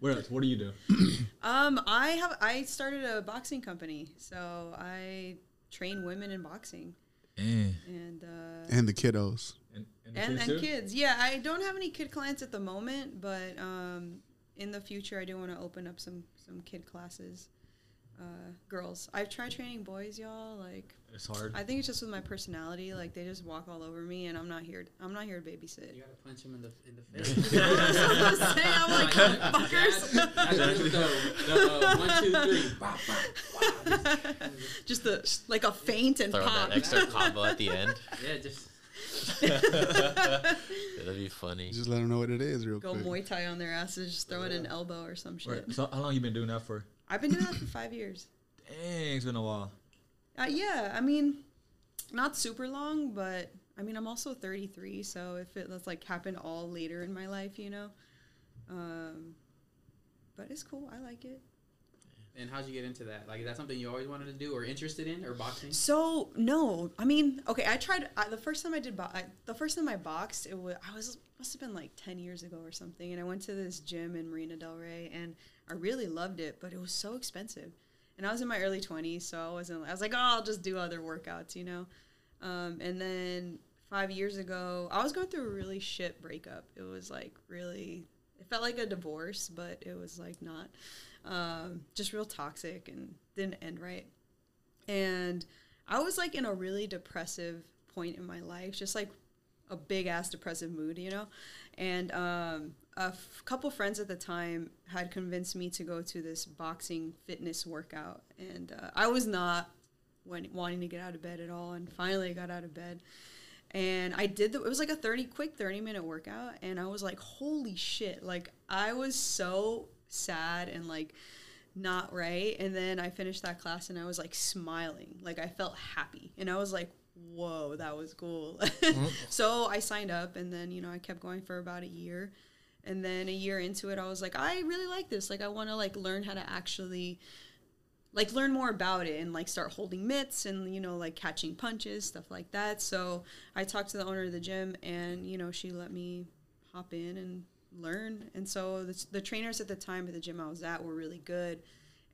What else? What do you do? Um, I have I started a boxing company, so I train women in boxing Eh. and uh, And the kiddos. And, and, the and, kids and kids. Yeah, I don't have any kid clients at the moment, but um, in the future, I do want to open up some some kid classes. Uh, girls, I've tried training boys, y'all. Like, It's hard. I think it's just with my personality. Like, they just walk all over me, and I'm not here. I'm not here to babysit. You gotta punch him in the in the face. I'm saying, I'm like, fuckers. That's, that's just the, the one, two, three. Bah, bah, bah. just the like a feint and Throw pop. that extra combo at the end. Yeah, just That'd be funny. Just let them know what it is real Go quick. Muay Thai on their asses, just throw it an elbow or some shit. Right. So how long you been doing that for? I've been doing that for five years. Dang, it's been a while. Uh, yeah, I mean, not super long, but I mean, I'm also 33, so if it that's like happened all later in my life, you know. Um, but it's cool. I like it. And how'd you get into that? Like, is that something you always wanted to do or interested in, or boxing? So no, I mean, okay, I tried. I, the first time I did, bo- I, the first time I boxed, it was I was must have been like ten years ago or something, and I went to this gym in Marina Del Rey, and I really loved it, but it was so expensive, and I was in my early twenties, so I wasn't. I was like, oh, I'll just do other workouts, you know, um, and then five years ago, I was going through a really shit breakup. It was like really, it felt like a divorce, but it was like not, um, just real toxic and didn't end right and I was like in a really depressive point in my life, just like a big ass depressive mood, you know. And um, a f- couple friends at the time had convinced me to go to this boxing fitness workout, and uh, I was not when, wanting to get out of bed at all. And finally, I got out of bed, and I did the. It was like a thirty quick thirty minute workout, and I was like, holy shit! Like I was so sad and like not right. And then I finished that class and I was like smiling. Like I felt happy. And I was like, whoa, that was cool. so I signed up and then, you know, I kept going for about a year. And then a year into it, I was like, I really like this. Like I want to like learn how to actually like learn more about it and like start holding mitts and you know like catching punches stuff like that. So i talked to the owner of the gym and you know she let me hop in and learn. And so the, the trainers at the time at the gym i was at were really good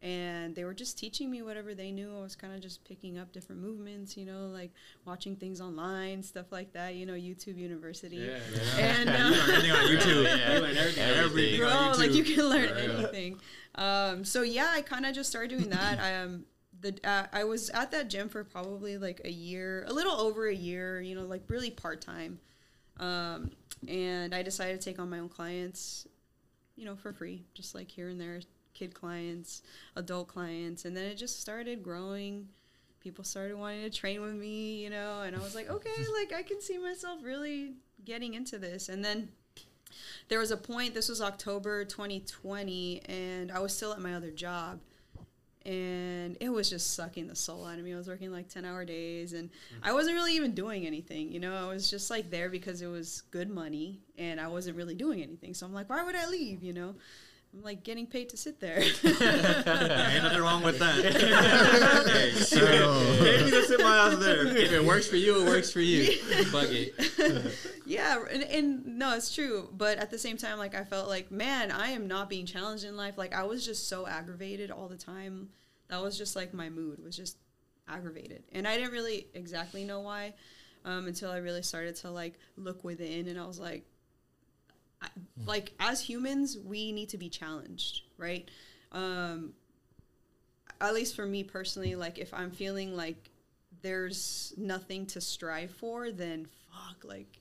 and they were just teaching me whatever they knew i was kind of just picking up different movements you know like watching things online stuff like that you know youtube university Yeah, yeah. and You uh, learn everything on YouTube. Yeah, You learn everything. Everything Bro, on like you can learn Yeah, yeah. anything. Um, so yeah, I kind of just started doing that. I um, the uh, I was at that gym for probably like a year, a little over a year. You know, like really part time. Um, and I decided to take on my own clients, you know, for free, just like here and there, kid clients, adult clients, and then it just started growing. People started wanting to train with me, you know, and I was like, okay, like I can see myself really getting into this. And then there was a point this was october 2020 and i was still at my other job. And it was just sucking the soul out of me. I was working like 10 hour days and i wasn't really even doing anything you know? I was just like there because it was good money and i wasn't really doing anything. So i'm like why would i leave you know i'm like getting paid to sit there Ain't nothing wrong with that. Hey, so Pay me to sit my ass there. If it works for you, it works for you. Fuck it. yeah and, and no it's true but at the same time like i felt like man i am not being challenged in life like i was just so aggravated all the time that was just like my mood was just aggravated and i didn't really exactly know why um, until i really started to like look within and i was like I, like as humans we need to be challenged right? Um, at least for me personally like if i'm feeling like there's nothing to strive for then fuck like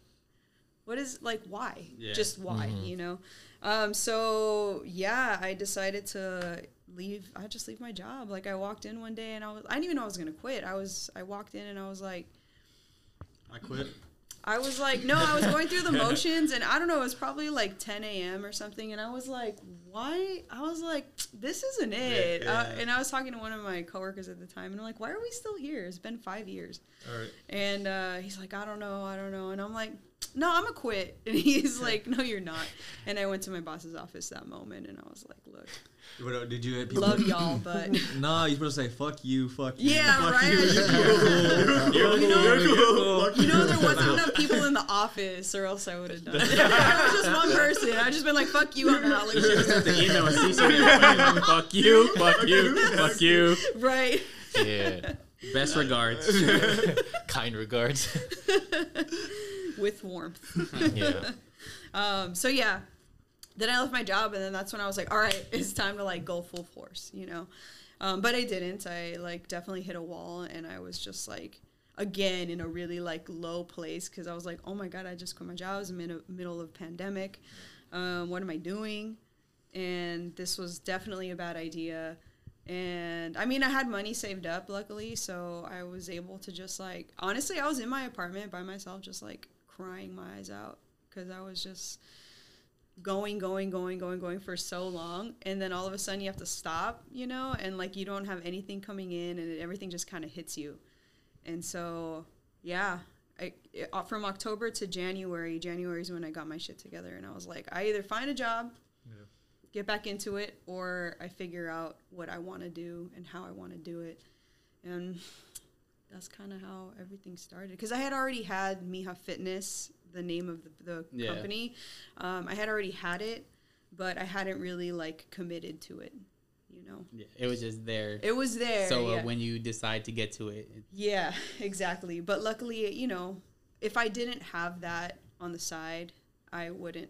what is like why? Yeah. just why you know? Um so yeah i decided to leave i just leave my job. Like i walked in one day and i was i didn't even know i was gonna quit. I was i walked in and i was like I quit. I was like, no, I was going through the motions, and I don't know, it was probably like 10 a.m. or something, and I was like, why? I was like, this isn't it. Yeah, Uh, and I was talking to one of my coworkers at the time, and I'm like, why are we still here? It's been five years. All right. And uh, he's like, I don't know, I don't know. And I'm like, no, I'm a quit. And he's like, no, you're not. And I went to my boss's office that moment, and I was like, look, What, Did you? People, love y'all, but Nah, you're supposed to say fuck you, fuck you. yeah, fuck right. You. You You're know- cool. You're cool. You know, there wasn't enough people in the office, or else I would have done it. I was just one person. I just been like, "Fuck you, I'm out." Like, shit. The email was CC. fuck you, fuck you, fuck you. right. Yeah. Best regards. kind regards. With warmth. yeah. Um, so yeah, then I left my job, and then that's when I was like, "All right, it's time to like go full force," you know. Um, but I didn't. I like definitely hit a wall, and I was just like, again in a really like low place because I was like, "Oh my god, I just quit my job. I was in the middle of pandemic. Um, what am I doing?" And this was definitely a bad idea. And I mean, I had money saved up, luckily, so I was able to just like, honestly, I was in my apartment by myself, just like crying my eyes out because I was just going, going, going, going, going for so long. And then all of a sudden you have to stop, you know, and like you don't have anything coming in and everything just kind of hits you. And so, yeah, I, it, uh, from October to January, January is when I got my shit together. And I was like, I either find a job, get back into it, or I figure out what I want to do and how I want to do it. And that's kind of how everything started. Because I had already had Mija Fitness, the name of the, the Yeah. company. Um, I had already had it, but I hadn't really like committed to it. You know, Yeah, it was just there. it was there. so uh, when you decide to get to it, it Yeah, exactly. But luckily, you know, if I didn't have that on the side, I wouldn't.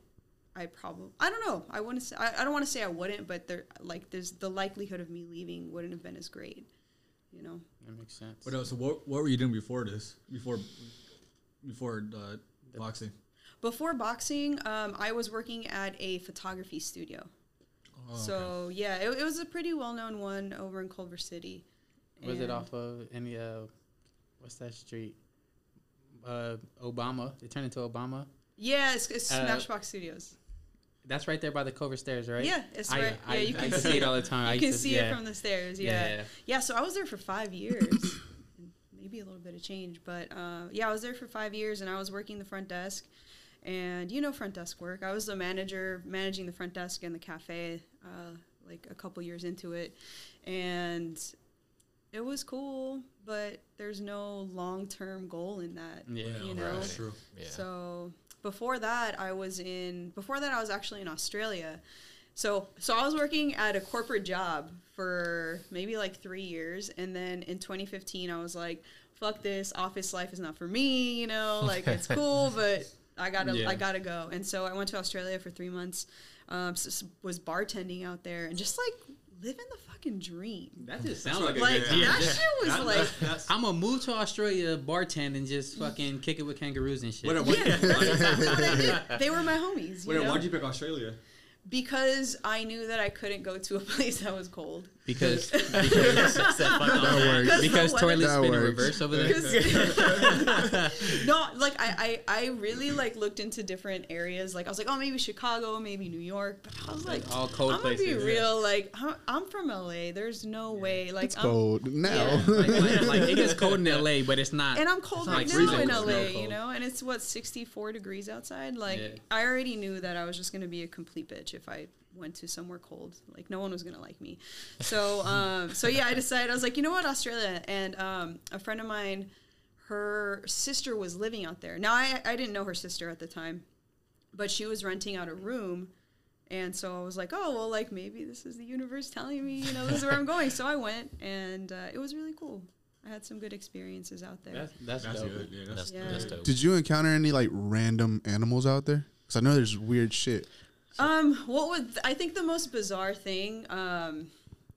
I probably. I don't know. I wouldn't. Say, I, I don't want to say I wouldn't, but there, like, there's the likelihood of me leaving wouldn't have been as great. You know. that makes sense. What else? So what, what were you doing before this? Before, before uh, boxing? Before boxing, um, I was working at a photography studio. Oh, so yeah, it, it was a pretty well-known one over in Culver City. Was it off of any uh, what's that street? Uh, Obama. It turned into Obama. Yeah, it's, it's Uh, Smashbox Studios. That's right there by the Culver Stairs, right? Yeah, it's I, right. I, yeah, you I can can see see it all the time. I You can to- see yeah. it from the stairs. Yeah. Yeah. yeah. so I was there for five years. Maybe a little bit of change, but uh, yeah, I was there for five years, and I was working the front desk. And you know front desk work. I was the manager managing the front desk in the cafe, uh, like a couple years into it, and it was cool. But there's no long term goal in that. Yeah, you know. That's true. Yeah. So before that, I was in. Before that, I was actually in Australia. So so I was working at a corporate job for maybe like three years, and then in 2015, I was like, "Fuck this! Office life is not for me." You know, like it's cool, but I gotta Yeah. I gotta go. And so I went to Australia for three months. Um, s- s- was bartending out there and just like living the fucking dream. That just sounds like like, a a good good that idea. shit was That- like. that- that's- I'm gonna move to Australia, bartend, and just fucking kick it with kangaroos and shit. What, what, they were my homies. You Wait, know? why'd you pick Australia? because I knew that I couldn't go to a place that was cold. Because Shut the. That works. because the toilets That spin in works. reverse over there. No, like I, I, I really like looked into different areas. Like I was like, oh, maybe Chicago, maybe New York. But I was like, all cold I'm gonna places. be real. Like I'm, I'm from LA. There's no way. Like It's I'm, cold now. yeah. like, like, like, it gets cold in LA, but it's not. and I'm cold right like now in. LA, Snow you know, and it's what 64 degrees outside. Like Yeah. I already knew that I was just gonna be a complete bitch if I went to somewhere cold. Like no one was gonna like me. So um, so yeah, I decided I was like, you know what, Australia, and um, a friend of mine, her sister was living out there. Now I I didn't know her sister at the time, but she was renting out a room. And so I was like, oh, well, like maybe this is the universe telling me, you know, this is where I'm going. So I went, and uh, it was really cool. I had some good experiences out there. That's that's, That's dope. good. Yeah, that's, That's, Yeah. that's dope. Did you encounter any like random animals out there? Because I know there's weird shit. Um, what would I think the most bizarre thing? Um,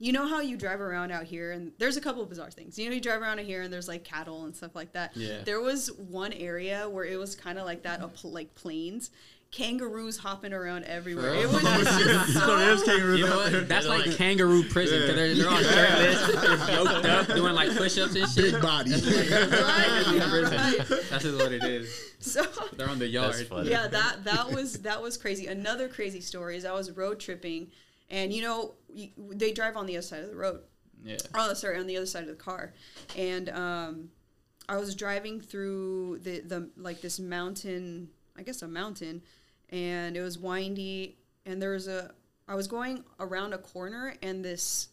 you know how you drive around out here, and there's a couple of bizarre things. You know, you drive around out here, and there's like cattle and stuff like that. Yeah. There was one area where it was kind of like that, up like plains. Kangaroos hopping around everywhere. It was just So there's kangaroos You know what? That's like, like- kangaroo prison. 'cause they're, they're on shirtless, they're yoked up, doing like push-ups and shit. Big body. Kangaroo Right, right. That's just what it is. So They're on the That's yard. funny. yeah, that that was that was crazy. Another crazy story is I was road tripping, and you know y- they drive on the other side of the road. Yeah. Oh, sorry, on the other side of the car, and um, I was driving through the the like this mountain I guess a mountain, and it was windy, and there was a I was going around a corner, and this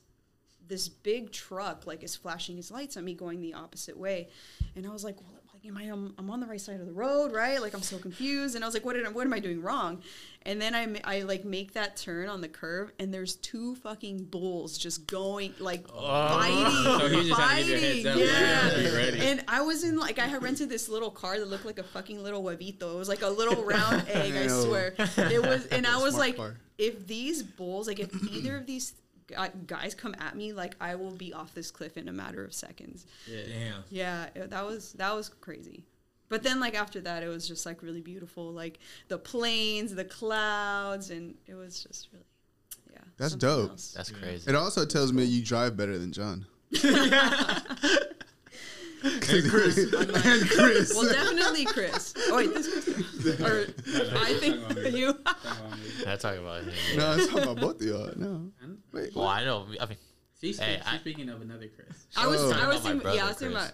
this big truck like is flashing his lights at me going the opposite way, and I was like, well, like am I I'm, I'm on the right side of the road, right? Like I'm so confused, and I was like, what did I, what am I doing wrong? And then I I like make that turn on the curve, and there's two fucking bulls just going like fighting, So he just trying to give you a heads fighting, yeah. like, be ready. And I was in like I had rented this little car that looked like a fucking little huevito. It was like a little round egg, I Ew. swear. It was, and I was Smart like, car. if these bulls, like if either of these gu- guys come at me, like I will be off this cliff in a matter of seconds. Yeah. Damn. Yeah, it- that was that was crazy. But then like after that, it was just like really beautiful, like the plains, the clouds, and it was just really, yeah. That's dope. else. That's crazy. It also tells me you drive better than John. And Chris. and Chris. Well, definitely Chris. Oh wait, this Chris. Or I think you. I talk about him. no, I'm talking about both of y'all. No. Wait. Well, I know. I mean, She's, Hey, she's I- speaking of another Chris. I was. Oh. I was About my thinking. brother, yeah, I was thinking about.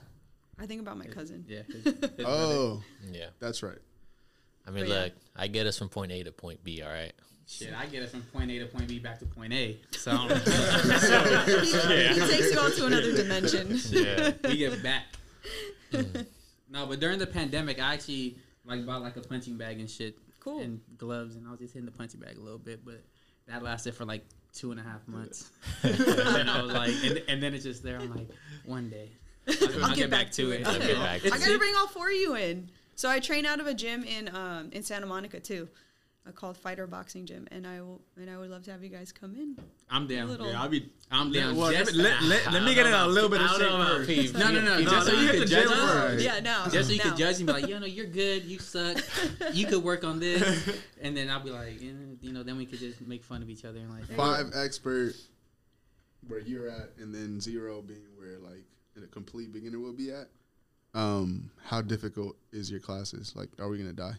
I think about my cousin. Yeah. his- his brother. Oh, yeah. that's right. I mean, But yeah. look, I get us from point A to point B. All right. Shit, I get it from point A to point B back to point A. So he, he takes you all to another dimension. Yeah. we get back. No, but during the pandemic, I actually like bought like a punching bag and shit. Cool. And gloves, and I was just hitting the punching bag a little bit, but that lasted for like two and a half months. and then I was like, and, and then it's just there. I'm like, one day. I'll, I'll get back to it. I'll back I gotta bring all four of you in. So I train out of a gym in um in Santa Monica too, called Fighter Boxing Gym, and I will and I would love to have you guys come in. I'm down. Little- Yeah, I'll be. I'm down. Well, just, let, let, let me get in a little bit of I don't know about shape P. No, no, no, P- just so you hit can judge gym us. Yeah, no. Just so you no. could judge me, be like, you know, you're good, you suck, you could work on this, and then I'll be like, eh, you know, then we could just make fun of each other and like, Five expert where you're at, and then zero being where like a complete beginner will be at. Um, how difficult is your classes? Like, are we gonna die?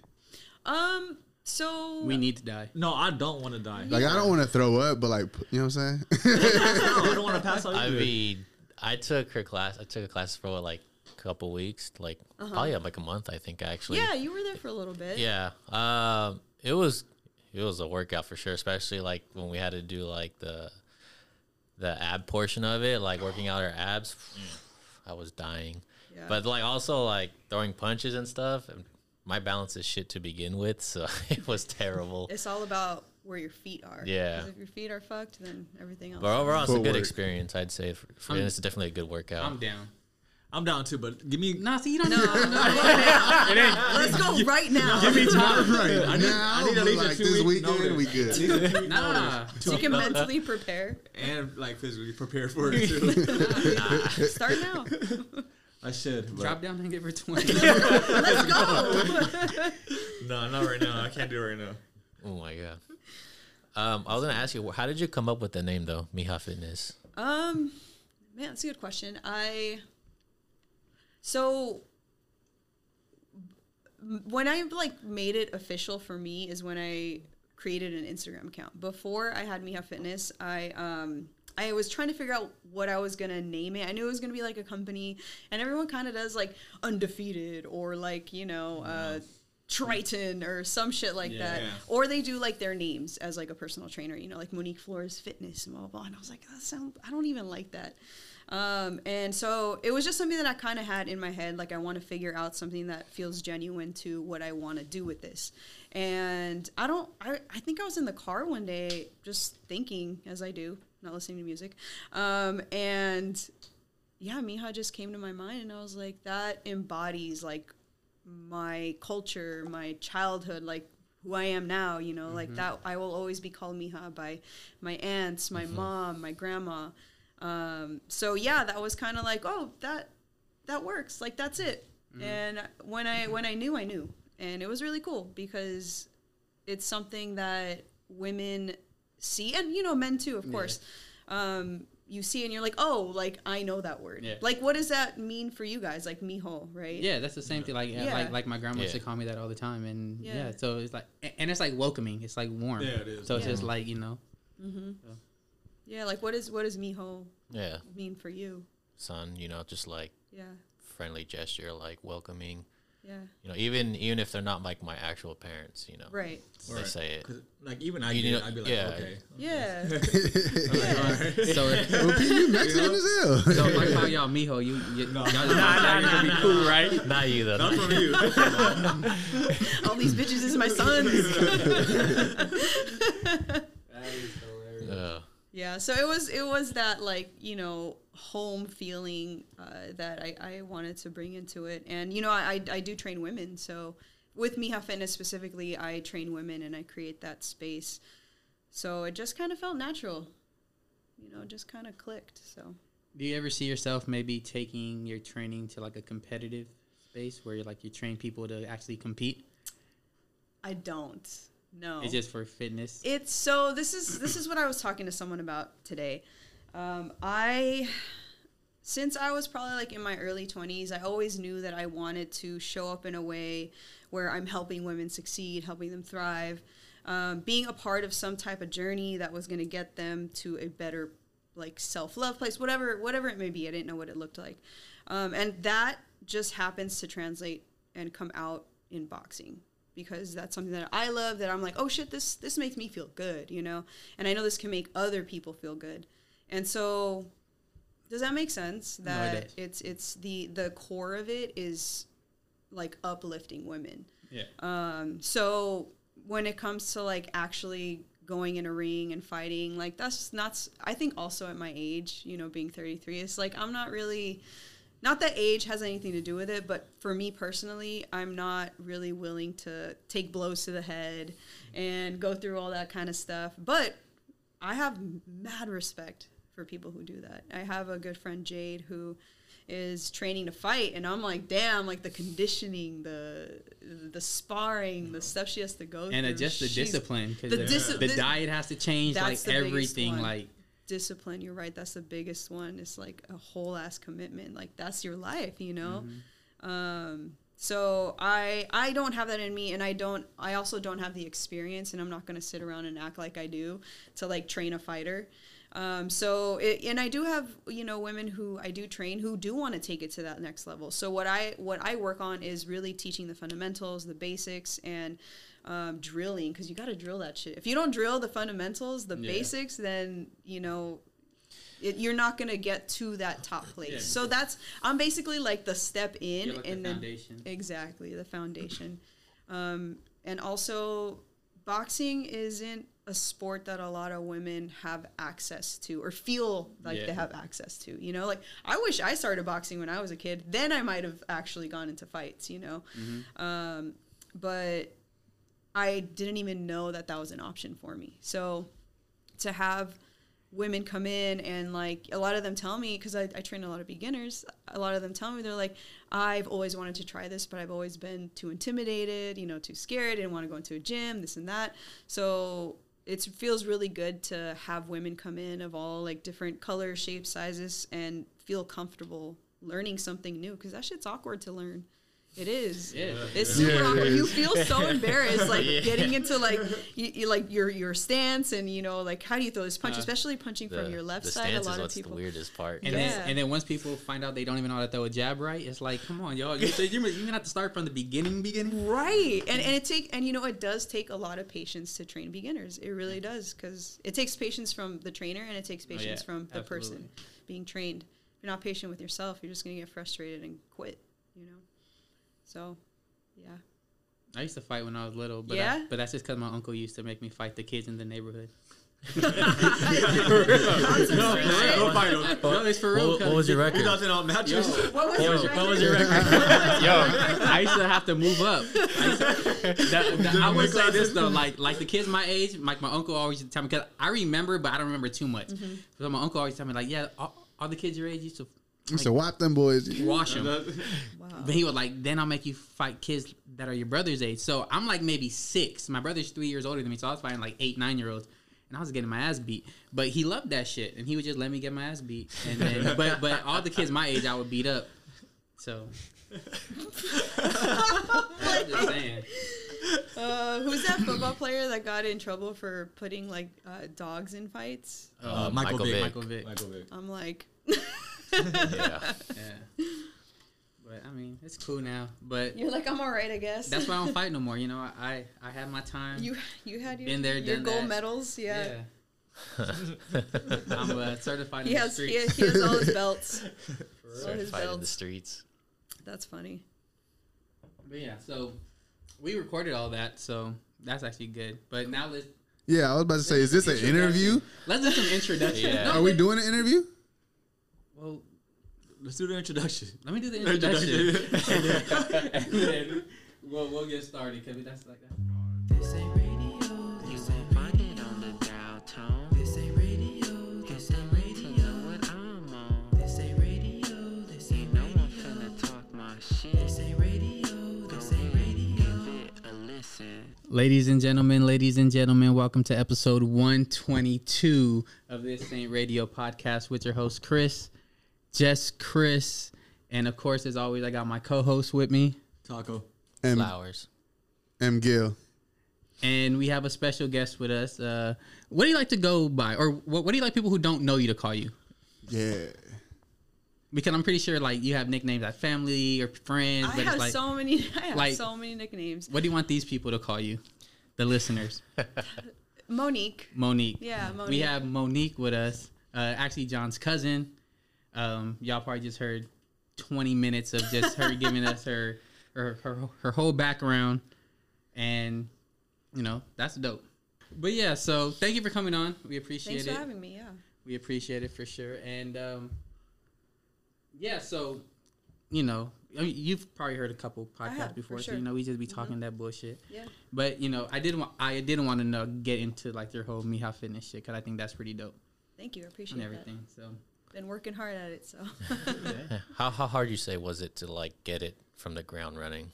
Um. So we need to die. No, I don't want to die. Like, I don't want to throw up, but like, you know what I'm saying? no, I don't want to pass out. I either. mean, I took her class. I took a class for like a couple weeks, like probably like a month. I think actually. Uh-huh. yeah, you were there for a little bit. Yeah. Um, it was it was a workout for sure, especially like when we had to do like the the ab portion of it, like working out our abs. I was dying. Yeah. But like also like throwing punches and stuff. and My balance is shit to begin with, so it was terrible. It's all about where your feet are. Yeah. If your feet are fucked, then everything else. But overall, it's a good experience, I'd say. For, for it's definitely a good workout. I'm down. I'm down too, but give me. Nah, see, you don't No, need no, to. no. Let's go right now. Give me time. right I need, now, I need at least like a two this week weekend, we good. Nah. so you can mentally prepare. and like physically prepare for it too. Start now. I should. But Drop down and give her 20. Let's go. No, not right now. I can't do it right now. Oh my god. Um, I was gonna ask you, how did you come up with the name though, Mija Fitness? Um, man, that's a good question. I so when I like made it official for me is when I created an Instagram account. Before I had Mija Fitness, I um I was trying to figure out what I was gonna name it. I knew it was gonna be like a company, and everyone kind of does like undefeated or like you know. Uh, Triton or some shit like that, Yeah. or they do like their names as like a personal trainer, you know, like Monique Flores Fitness and blah blah. blah. And I was like, that sound, I don't even like that. Um, and so it was just something that I kind of had in my head, like I want to figure out something that feels genuine to what I want to do with this. And I don't, I, I think I was in the car one day just thinking, as I do, not listening to music, um, and yeah, Mija just came to my mind, and I was like, that embodies like my culture, my childhood, like who I am now, you know, like that I will always be called Mija by my aunts, my mom, my grandma. Um, so yeah, that was kind of like, oh, that that works. Like that's it. And when I when I knew, I knew. And it was really cool because it's something that women see and you know men too, of course. Um you see and you're like, "Oh, like I know that word." Yeah. Like what does that mean for you guys? Like mijo, right? Yeah, that's the same thing. Like, yeah. Yeah. like, like my grandma used to call me that all the time, and yeah. Yeah. so it's like, and it's like welcoming. It's like warm. Yeah, it is. So it's just like you know, Yeah, like what is what does mijo Yeah, mean for you? son. You know, just like Yeah. friendly gesture, like welcoming. Yeah. You know, even even if they're not like my actual parents, you know, Right. they Right. say it. 'Cause, like even I You did, know- I'd be like, yeah. okay. Yeah. So, well, P, you Mexican as hell. so if I call y'all mijo, you, you No. y'all, Nah, y'all nah, gonna be cool, right? Not you though. Not not from you. All these bitches is my sons. You. Yeah, so it was it was that like you know home feeling uh, that I, I wanted to bring into it, and you know I, I I do train women, so with Mija Fitness specifically, I train women and I create that space, so it just kind of felt natural, you know, just kind of clicked. So Do you ever see yourself maybe taking your training to like a competitive space where you're like you train people to actually compete? I don't no. It's just for fitness. It's so this is this is what I was talking to someone about today. Um, I since I was probably like in my early 20s, I always knew that I wanted to show up in a way where I'm helping women succeed, helping them thrive, um, being a part of some type of journey that was going to get them to a better like self-love place, whatever whatever it may be. I didn't know what it looked like, um, and that just happens to translate and come out in boxing because that's something that I love that I'm like, oh shit, this this makes me feel good, you know? And I know this can make other people feel good. And so does that make sense? it That does. it's it's the the core of it is like uplifting women. Yeah. Um so when it comes to like actually going in a ring and fighting, like that's not I think also at my age, you know, being 33, it's like I'm not really not that age has anything to do with it, but for me personally, I'm not really willing to take blows to the head and go through all that kind of stuff. But I have mad respect for people who do that. I have a good friend Jade who is training to fight and I'm like, damn, like the conditioning, the the sparring, the stuff she has to go through. and through. adjust the she's- discipline because The the, dis- the the- diet has to change like That's the biggest everything like discipline you're right that's the biggest one it's like a whole ass commitment like that's your life you know? Um so i i don't have that in me and i don't i also don't have the experience and i'm not going to sit around and act like i do to like train a fighter. Um, so it, and i do have you know women who i do train who do want to take it to that next level. So what i what i work on is really teaching the fundamentals the basics and um, drilling because you got to drill that shit if you don't drill the fundamentals the Yeah. basics then you know it, you're not gonna get to that top place. Yeah. So that's I'm basically like the step in like the and then foundation. exactly the foundation. Um, and also, boxing isn't a sport that a lot of women have access to or feel like Yeah. they have access to. You know, like I wish I started boxing when I was a kid. Then I might have actually gone into fights. You know, Mm-hmm. um, but I didn't even know that that was an option for me. So to have women come in and like a lot of them tell me because I, I train a lot of beginners a lot of them tell me they're like i've always wanted to try this but i've always been too intimidated you know too scared didn't want to go into a gym this and that so it feels really good to have women come in of all like different colors shapes sizes and feel comfortable learning something new because that shit's awkward to learn it is Yeah. it's Yeah, super it awkward. is. You feel so embarrassed, like Yeah. getting into like you, you like your your stance and you know like how do you throw this punch, Uh, especially punching the, from your left the side. A lot is of what's people. the weirdest part. And Yeah. then and then once people find out they don't even know how to throw a jab right, it's like, come on, y'all, you, you're, you're gonna have to start from the beginning, beginning. Right, and and it take and you know it does take a lot of patience to train beginners. It really does because it takes patience from the trainer and it takes Oh, yeah, patience from the absolutely. person being trained. If you're not patient with yourself, you're just gonna get frustrated and quit. You know, so yeah. I used to fight when I was little, but Yeah? I, but that's just because my uncle used to make me fight the kids in the neighborhood. Go fight him. No, it's for real. What, what was your record? thought on matches? What was Yo, your what record? was your record? Yo, I used to have to move up. I, used to- the- the- I would say this though, like like the kids my age, like my uncle always used to tell me because I remember, but I don't remember too much. Mm-hmm. So my uncle always tell me like, yeah, all, all the kids your age used to So whop them boys. wash them. Wow. But he was like, then I'll make you fight kids that are your brother's age. So I'm like maybe six. My brother's three years older than me, so I was fighting like eight, nine year olds. And I was getting my ass beat. But he loved that shit. And he would just let me get my ass beat. And then but but all the kids my age I would beat up. So I'm just saying. Uh, who's that football player that got in trouble for putting like uh, dogs in fights? Uh, Um, Michael, Michael Vick. Vick. Michael Vick. Michael Vick. I'm like, yeah. Yeah. But I mean, it's cool now. But You're like, I'm all right, I guess. that's why I don't fight no more. You know, I I, I had my time. you you had your, Been there, your done gold that. medals. Yeah. I'm uh, certified in He the has, he, streets. he has all his belts. All his Certified in the streets. That's funny. But yeah, so we recorded all that, so that's actually good. But now let's Yeah, I was about to say, is this an interview? let's do some introduction. Yeah. No, Are we doing an interview? Well, Let's do the introduction. let me do the introduction, and then we'll we'll get started because that's like that. This ain't radio. You won't find it on the dial tone. This ain't radio. This ain't radio. what I'm on. This ain't radio. This ain't know I'm finna talk my shit. This ain't radio. This ain't radio. Give it a listen. Ladies and gentlemen, ladies and gentlemen, welcome to episode 122 of This Ain't Radio podcast with your host Chris, Jess Chris, and of course, as always, I got my co-host with me, Taco. M, Flowers. M Gill. and we have a special guest with us. Uh, what do you like to go by, or what, what do you like people who don't know you to call you? Yeah. Because I'm pretty sure like you have nicknames like family or friends, I but have it's like, so many. I have like- so many nicknames. what do you want these people to call you? The listeners, Monique. Monique. Yeah, Monique. We have Monique with us. Uh, actually, John's cousin. Um, y'all probably just heard 20 minutes of just her giving us her, her her her whole background, and you know that's dope. But yeah, so thank you for coming on. We appreciate Thanks it. Thanks for having me. Yeah. We appreciate it for sure. And um, yeah, so you know, I mean, you've probably heard a couple podcasts have, before, so sure. Mm-hmm. you know we just be talking that bullshit. Yeah. But you know, I didn't want I didn't want to know get into like your whole Mija Fitness shit because I think that's pretty dope Thank you. I appreciate and that. everything. So Been working hard at it. So. How how hard you say was it to like get it from the ground running?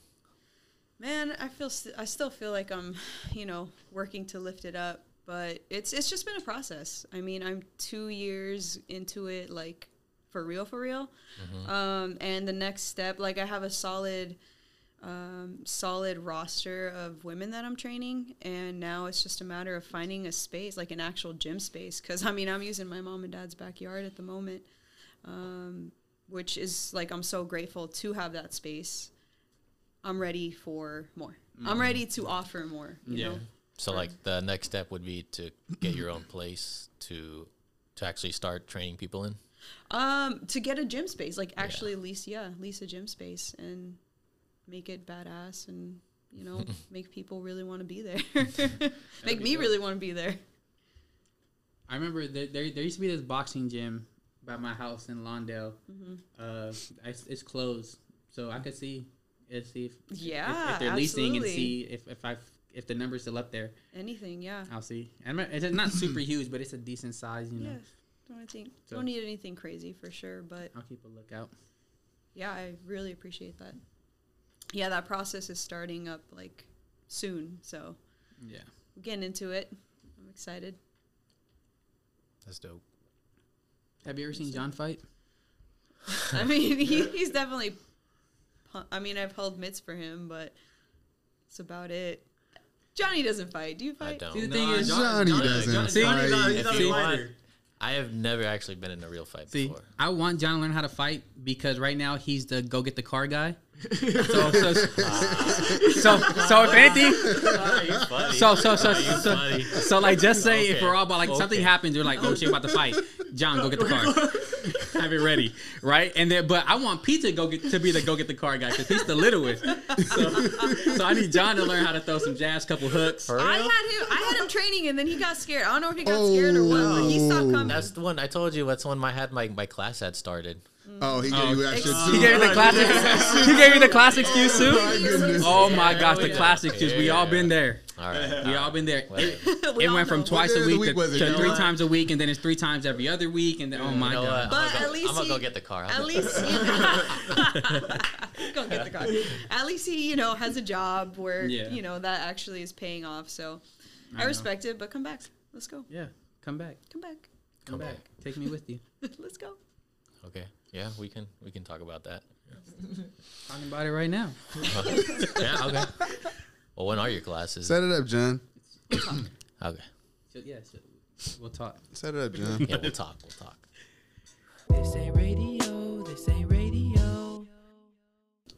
Man, I feel st- I still feel like I'm, you know, working to lift it up, but it's it's just been a process. I mean, I'm 2 years into it like for real for real. Um and the next step like I have a solid um, solid roster of women that I'm training, and now it's just a matter of finding a space, like an actual gym space. Because I mean, I'm using my mom and dad's backyard at the moment, um, which is like I'm so grateful to have that space. I'm ready for more. I'm ready to offer more. You Yeah. know, So like the next step would be to get your own place to to actually start training people in. um, to get a gym space, like actually lease, yeah, lease a gym space and make it badass and you know make people really want to be there, make be me dope. really want to be there. I remember there, there there used to be this boxing gym by my house in Lawndale. Mm-hmm. Uh, it's, it's closed, so I could see if see if, if- Yeah, if, they're leasing and see if if I if the number's still up there. Anything, yeah. I'll see. And it's not super huge, but it's a decent size. You know, Yeah. Don't think So- don't need anything crazy for sure, but I'll keep a lookout. yeah, I really appreciate that. Yeah, that process is starting up like soon, so Yeah. we're getting into it. I'm excited. That's dope. Have you ever seen John fight? I mean, he, he's definitely. I mean, I've held mitts for him, but it's about it. Johnny doesn't fight. Do you I fight? don't. See, the thing is, Johnny doesn't See, fight. not, he's If not you a want- fighter. I have never actually been in a real fight See, before. I want John to learn how to fight because right now he's the go get the car guy. So, so, so, so if anything, so, so, so, so, funny. so, like, just say if we're all about like something happens, we're like, oh shit, about to fight. John, go get the car. Have it ready, right? And then, but I want Pete to go get to be the go get the car guy because he's the littlest. So, so I need John to learn how to throw some jazz, couple hooks. For I had him. I had him training, and then he got scared. I don't know if he got scared or what, but he stopped Oh. coming. That's the one I told you. That's when my had my, my class had started. Oh, he gave oh, you extra Ex- two. He gave you the oh, classic. he gave you the classic excuse oh, too. goodness. Oh my gosh, the Yeah. class excuse. We all been there. All right. We all been there. It, We it went from know. twice a week, week to, it, to three John? times a week, and then it's three times every other week, and then oh my You know god. I'm But gonna go- at least I'm gonna go get the car. I'll At least you know, go get the car. At least he, you know, has a job where Yeah. you know that actually is paying off. So I I, know. respect it. But come back. Let's go. Yeah, come back, Come back. come Come back. back. Take me with you. Let's go. Okay. Yeah, we can we can talk about that. Talking about it right now. yeah. Okay. Well, when are your classes? Set it up, John. Okay. So, yeah, so we'll talk. Set it up, John. Yeah, we'll talk. We'll talk. This ain't radio. This ain't radio.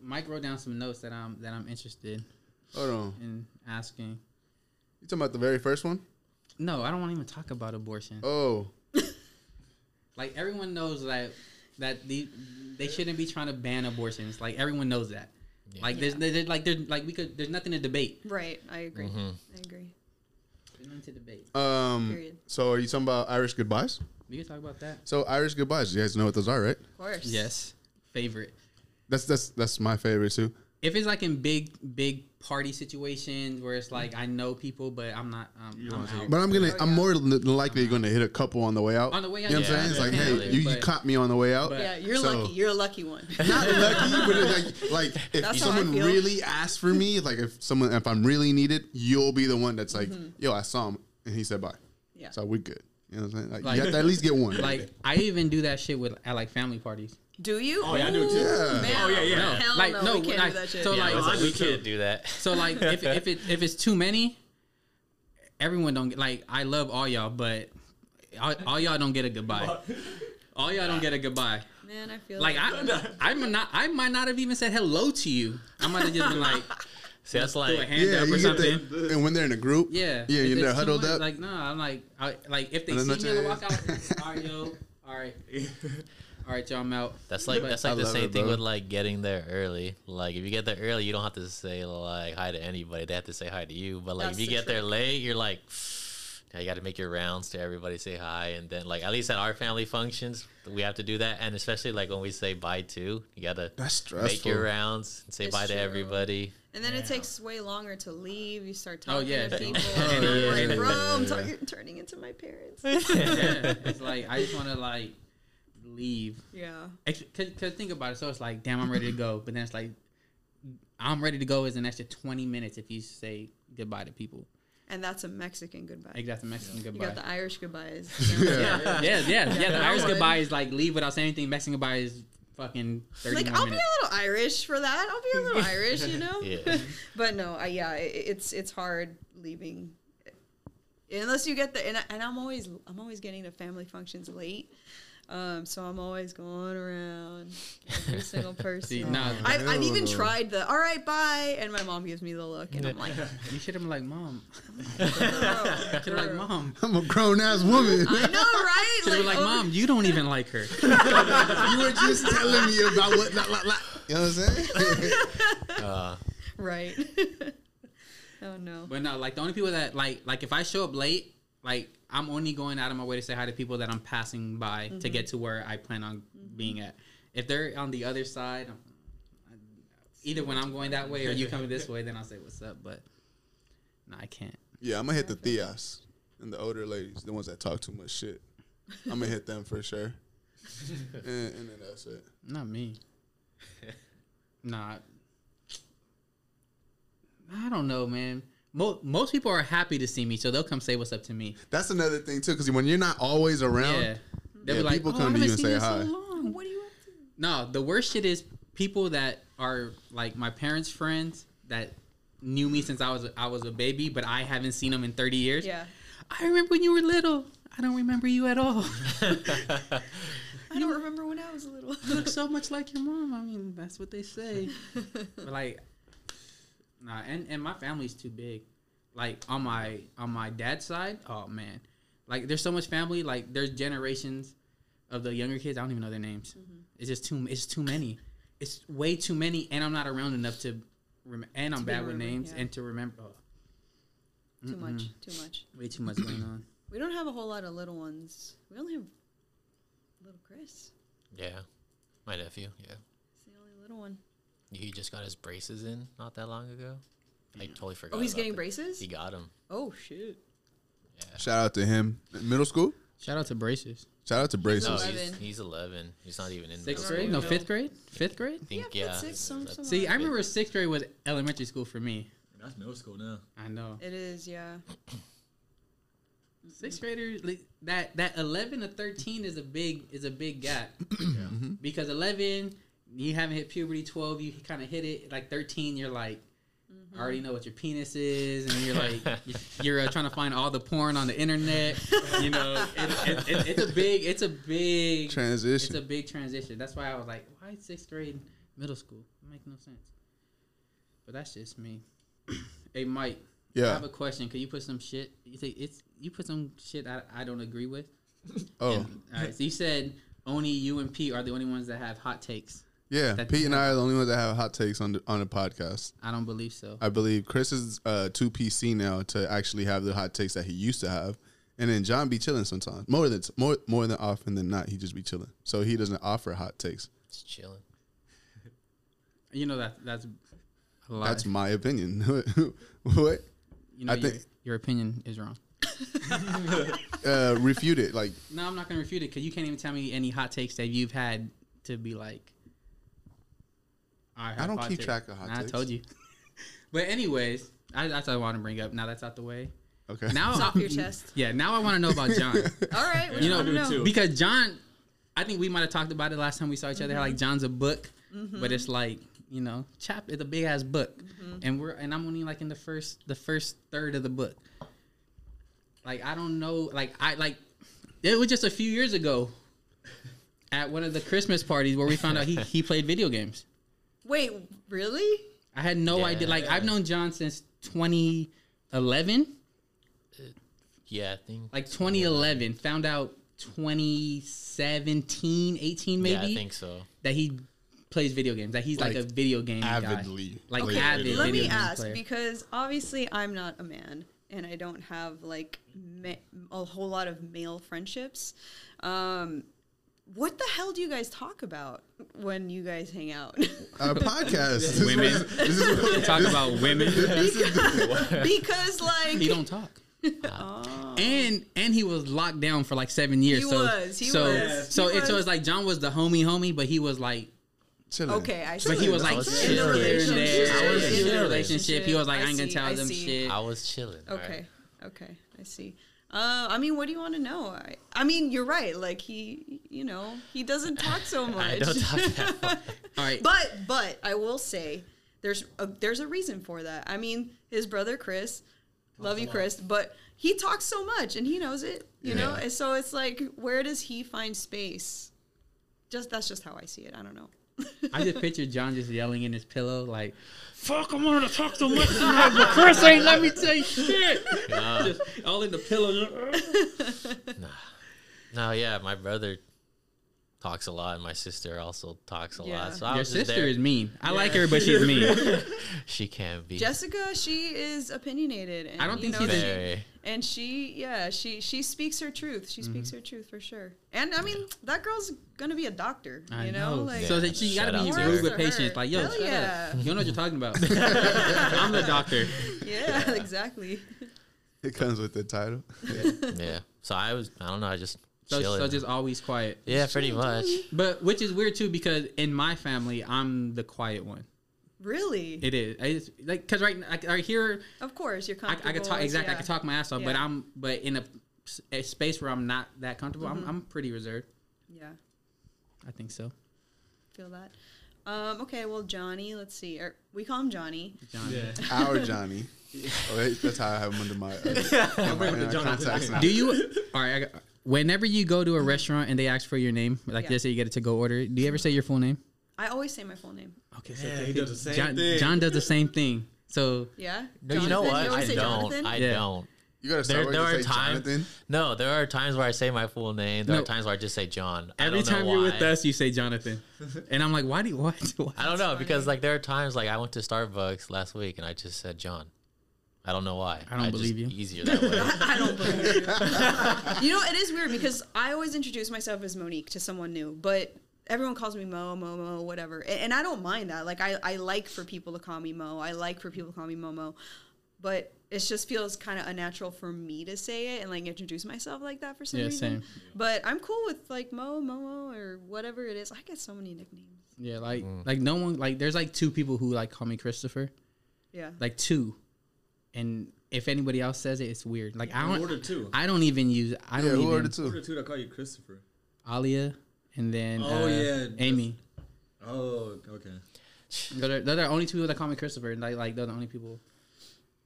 Mike wrote down some notes that I'm that I'm interested Hold on. in asking. You talking about the very first one? No, I don't want to even talk about abortion. Oh, Like everyone knows that that the they shouldn't be trying to ban abortions. Like everyone knows that. Like there's, Yeah. there's like there's like we could there's nothing to debate. Right. I agree. Mm-hmm. I agree. There's nothing to debate. um. Period. So are you talking about Irish goodbyes? We can talk about that. So Irish goodbyes. You guys know what those are, right? Of course. Yes. Favorite. That's that's that's my favorite too. If it's like in big big party situations where it's like I know people but I'm not um, I'm out. But I'm gonna, Oh, I'm yeah. more than likely going to hit a couple on the way out. On the way out, you know what I'm yeah, saying? It's like, hey, you, you caught me on the way out. but- Yeah, you're So- lucky. You're a lucky one. Not lucky, but it's like, like if That's someone really asks for me, like if someone, if I'm really needed, you'll be the one that's like, Mm-hmm. yo, I saw him and he said bye. Yeah. So we're good. You know what I'm saying? Like, Like- you have to at least get one. Like I even do that shit with at like family parties. Do you? Oh, yeah, I do too. Yeah. Man, Oh, yeah, yeah. No, hell Like, no, no, we can't like, do that shit. so, Yeah, like- I like, we can't do that. So like if if it if it's too many, everyone don't get like I love all y'all, but all, all y'all don't get a goodbye. All y'all don't get a goodbye. Man, I feel Like I, I'm not. I might not have even said hello to you. I might have just been like, See, that's throw a like hand yeah, up or something. the, and when they're in a group, Yeah, yeah, If you're there huddled much, up. Like no, I'm like, I, like if they see me on the that's walk out, all right, yo, all right, all right, y'all, I'm out. that's like that's like I the same it, thing bro. with like getting there early. Like if you get there early, you don't have to say like hi to anybody. They have to say hi to you. But like That's if you the get there late, you're like. Now you got to make your rounds to everybody, say hi, and then like at least at our family functions, we have to do that, and especially like when we say bye to, you got to make your rounds and say It's bye to everybody. And then it takes way longer to leave. You start Oh, talking yeah, to see. people. Oh, and I'm yeah, yeah, bro, I'm yeah. talking, turning into my parents. yeah, it's like I just want to like leave. yeah. Cause, cause think about it. So it's like, damn, I'm ready to go. But then it's like, I'm ready to go is an extra 20 minutes if you say goodbye to people. And that's a Mexican goodbye. Like that's a Mexican You goodbye. got the Irish goodbyes. Yeah. yeah, yeah, yeah. The that Irish one. goodbye is like leave without saying anything. Mexican goodbye is fucking 30 like more I'll minutes. be a little Irish for that. I'll be a little Irish, you know. Yeah. but no, I, yeah, it, it's it's hard leaving unless you get the and, I, and I'm always I'm always getting to family functions late. Um, so I'm always going around every single person. See, nah, I've, I've even tried the all right, bye, and my mom gives me the look, and I'm like, you should have been like, mom. girl, You should like, mom. I'm a grown ass woman. I know, right? Should have like, oh, mom, you don't even like her. you were just telling me about what. La, la, la. You know what I'm saying? Uh, right? oh no. But no, like the only people that like like if I show up late, like I'm only going out of my way to say hi to people that I'm passing by to Mm-hmm. get to where I plan on being at. If they're on the other side, I'm- either when I'm going that way or you coming this way, then I'll say what's up. But no, I can't. yeah, I'm gonna hit the tías and the older ladies, the ones that talk too much shit. I'm gonna hit them for sure. and, and then that's it. Not me. nah. I don't know, man. Mo- most people are happy to see me, so they'll come say what's up to me. That's another thing too, because when you're not always around, Yeah. They'll Yeah, be like, people "Oh, come I to you haven't and seen say in so hi." long." What do you up to? No, the worst shit is people that are like my parents' friends that knew me since I was I was a baby, but I haven't seen them in thirty years. Yeah. I remember when you were little. I don't remember you at all. I don't remember when I was little. you look so much like your mom. I mean, that's what they say. but like, nah, and and my family's too big. Like on my on my dad's side, oh man, like there's so much family. Like there's generations of the younger kids. I don't even know their names. Mm-hmm. It's just too. It's too many. It's way too many, and I'm not around enough to. Rem- and I'm To bad with remembered, names yeah. and to remember. Oh, too Mm-mm. much. Too much. Way too much going on. We don't have a whole lot of little ones. We only have little Chris. yeah, my nephew. Yeah, It's the only little one. He just got his braces in not that long ago. I totally forgot. Oh, he's about getting that. braces. He got him. Oh shit. Yeah. shout out to him. Middle school. Shout out to braces. Shout out to braces. No, He's he's, 11. he's 11. He's not even in Sixth grade? school No, fifth grade. Fifth grade. I think Yeah, yeah. fifth, sixth, some- some- See, I remember sixth grade was elementary school for me. That's middle school now. I know. It is, yeah. Sixth graders that that eleven to thirteen is a big is a big gap because eleven you haven't hit puberty. Twelve you kind of hit it. Like thirteen you're like I already know what your penis is, and you're like you're, you're uh, trying to find all the porn on the internet. You know, it, it, it, it's a big it's a big transition. it's a big transition. That's why I was like, why sixth grade middle school. It make no sense. But that's just me. hey, Mike. Yeah. I have a question. Could you put some shit? You think it's you put some shit I, I don't agree with. Oh, And- all right. So you said only you and Pete are the only ones that have hot takes. Yeah. Pete and I are the only ones that have hot takes on the, on the podcast. I don't believe so. I believe Chris is uh, too PC now to actually have the hot takes that he used to have, and then John be chilling sometimes. More than more more than often than not, he just be chilling. So he doesn't offer hot takes. Just chilling. You know that that's a lie. That's my opinion. what? you know I your, think- your opinion is wrong. Uh, refute it. Like No, I'm not gonna refute it because you can't even tell me any hot takes that you've had to be like. I, have don't keep takes." track of hot Nah, takes. I told you. but anyways, I, that's what I want to bring up. Now that's out the way. okay. Now It's off your chest. Yeah, now I want to know about John All right. You you know, want to know? because John, I think we might have talked about it last time we saw each other. Mm-hmm. Like John's a book, but it's like you know, chap is a big ass book, Mm-hmm. and we're and I'm only like in the first the first third of the book. Like I don't know, like I like it was just a few years ago at one of the Christmas parties where we found out he he played video games. Wait, really? I had no Yeah. idea. Like I've known John since 2011. Yeah, I think. like 2011 found out 2017 18 maybe Yeah, I think so. that he plays video games that he's like, Like, a video game avidly guy. like plays avid Let video me ask player. because obviously I'm not a man and I don't have like ma- a whole lot of male friendships. Um, what the hell do you guys talk about when you guys hang out? Our uh, podcast. This is Women. this is what- talk about women because like he don't talk oh. and and he was locked down for like seven years He so was, he so was, so he it, so was. it's like john was the homie homie but he was like chilling. okay, I see. but he was like was shit chilling. here and there I was in the relationship he was like i, I ain't gonna tell I them see. shit I was chilling. Okay. Okay. I see. Uh, I mean, what do you want to know? I, I mean, you're right. Like he, you know, he doesn't talk so much. I don't talk that much. all right But but I will say there's a, there's a reason for that. I mean, his brother Chris, love you Chris, but he talks so much and he knows it, you know. And so it's like, where does he find space? Just that's just how I see it. I don't know. I just picture John just yelling in his pillow like, "Fuck, I'm gonna talk so much tonight, but Chris ain't let me say shit." Nah. just all in the pillow. Nah, no, yeah, my brother talks a lot, and my sister also talks a Yeah. lot. So I Your was sister there. is mean. I like her, but she's mean. She can be Jessica, she is opinionated. And, I don't you think know, she's a- she- and she yeah she she speaks her truth she speaks Mm-hmm. her truth for sure and i mean that girl's gonna be a doctor I you know, know. like so that she gotta Shout be rude with patients. Like, yo, Hell shut yeah. up. You don't know what you're talking about. I'm the doctor. yeah exactly It comes with the title. Yeah. So I was. I don't know. I just So, chilling. so just always quiet. yeah, pretty much. But which is weird too because in my family, I'm the quiet one. really It is. It's like because right, like, right here, of course you're I, comfortable I could talk exactly. I could talk my ass off, but I'm but in a, a space where I'm not that comfortable. I'm, I'm pretty reserved. yeah I think so. feel that um okay well johnny let's see or we call him johnny John. Our Johnny. Okay, that's how I have him under my, uh, in my, in our contacts now. Do you? All right. I got, whenever you go to a mm-hmm. restaurant and they ask for your name, like Yeah. they say you get a to go order, do you ever say your full name? i always say my full name Okay. So Yeah, he does the same John, thing. John does the same thing. So yeah No, you know what? you I don't. Jonathan? I Yeah. don't. You gotta There, start there with are say times. Jonathan. No, there are times where I say my full name. There No. are times where I just say John. I every don't know time you're with us, you say Jonathan, and I'm like, why do you what? Why? I don't know because like there are times like I went to Starbucks last week and I just said John. I don't know why. I don't just- believe you. Easier that way. I don't believe you. you know, it is weird because I always introduce myself as Monique to someone new, but everyone calls me Mo, Mo, Mo, whatever. And, and I don't mind that. Like, I, I like for people to call me Mo. I like for people to call me Momo. But it just feels kind of unnatural for me to say it and like introduce myself like that for some Yeah, reason. same. But I'm cool with like Mo, Momo, or whatever it is. I get so many nicknames. Yeah, like Mm. like no one like there's like two people who like call me Christopher, Yeah. like two, and if anybody else says it, it's weird. Like I don't ordered two? I don't even use I Yeah, don't who even ordered Who two? ordered two that call you Christopher? Alia, and then Oh, uh, yeah, Amy. Oh, okay. They're, they're the only two people that call me Christopher. and Like like they're the only people.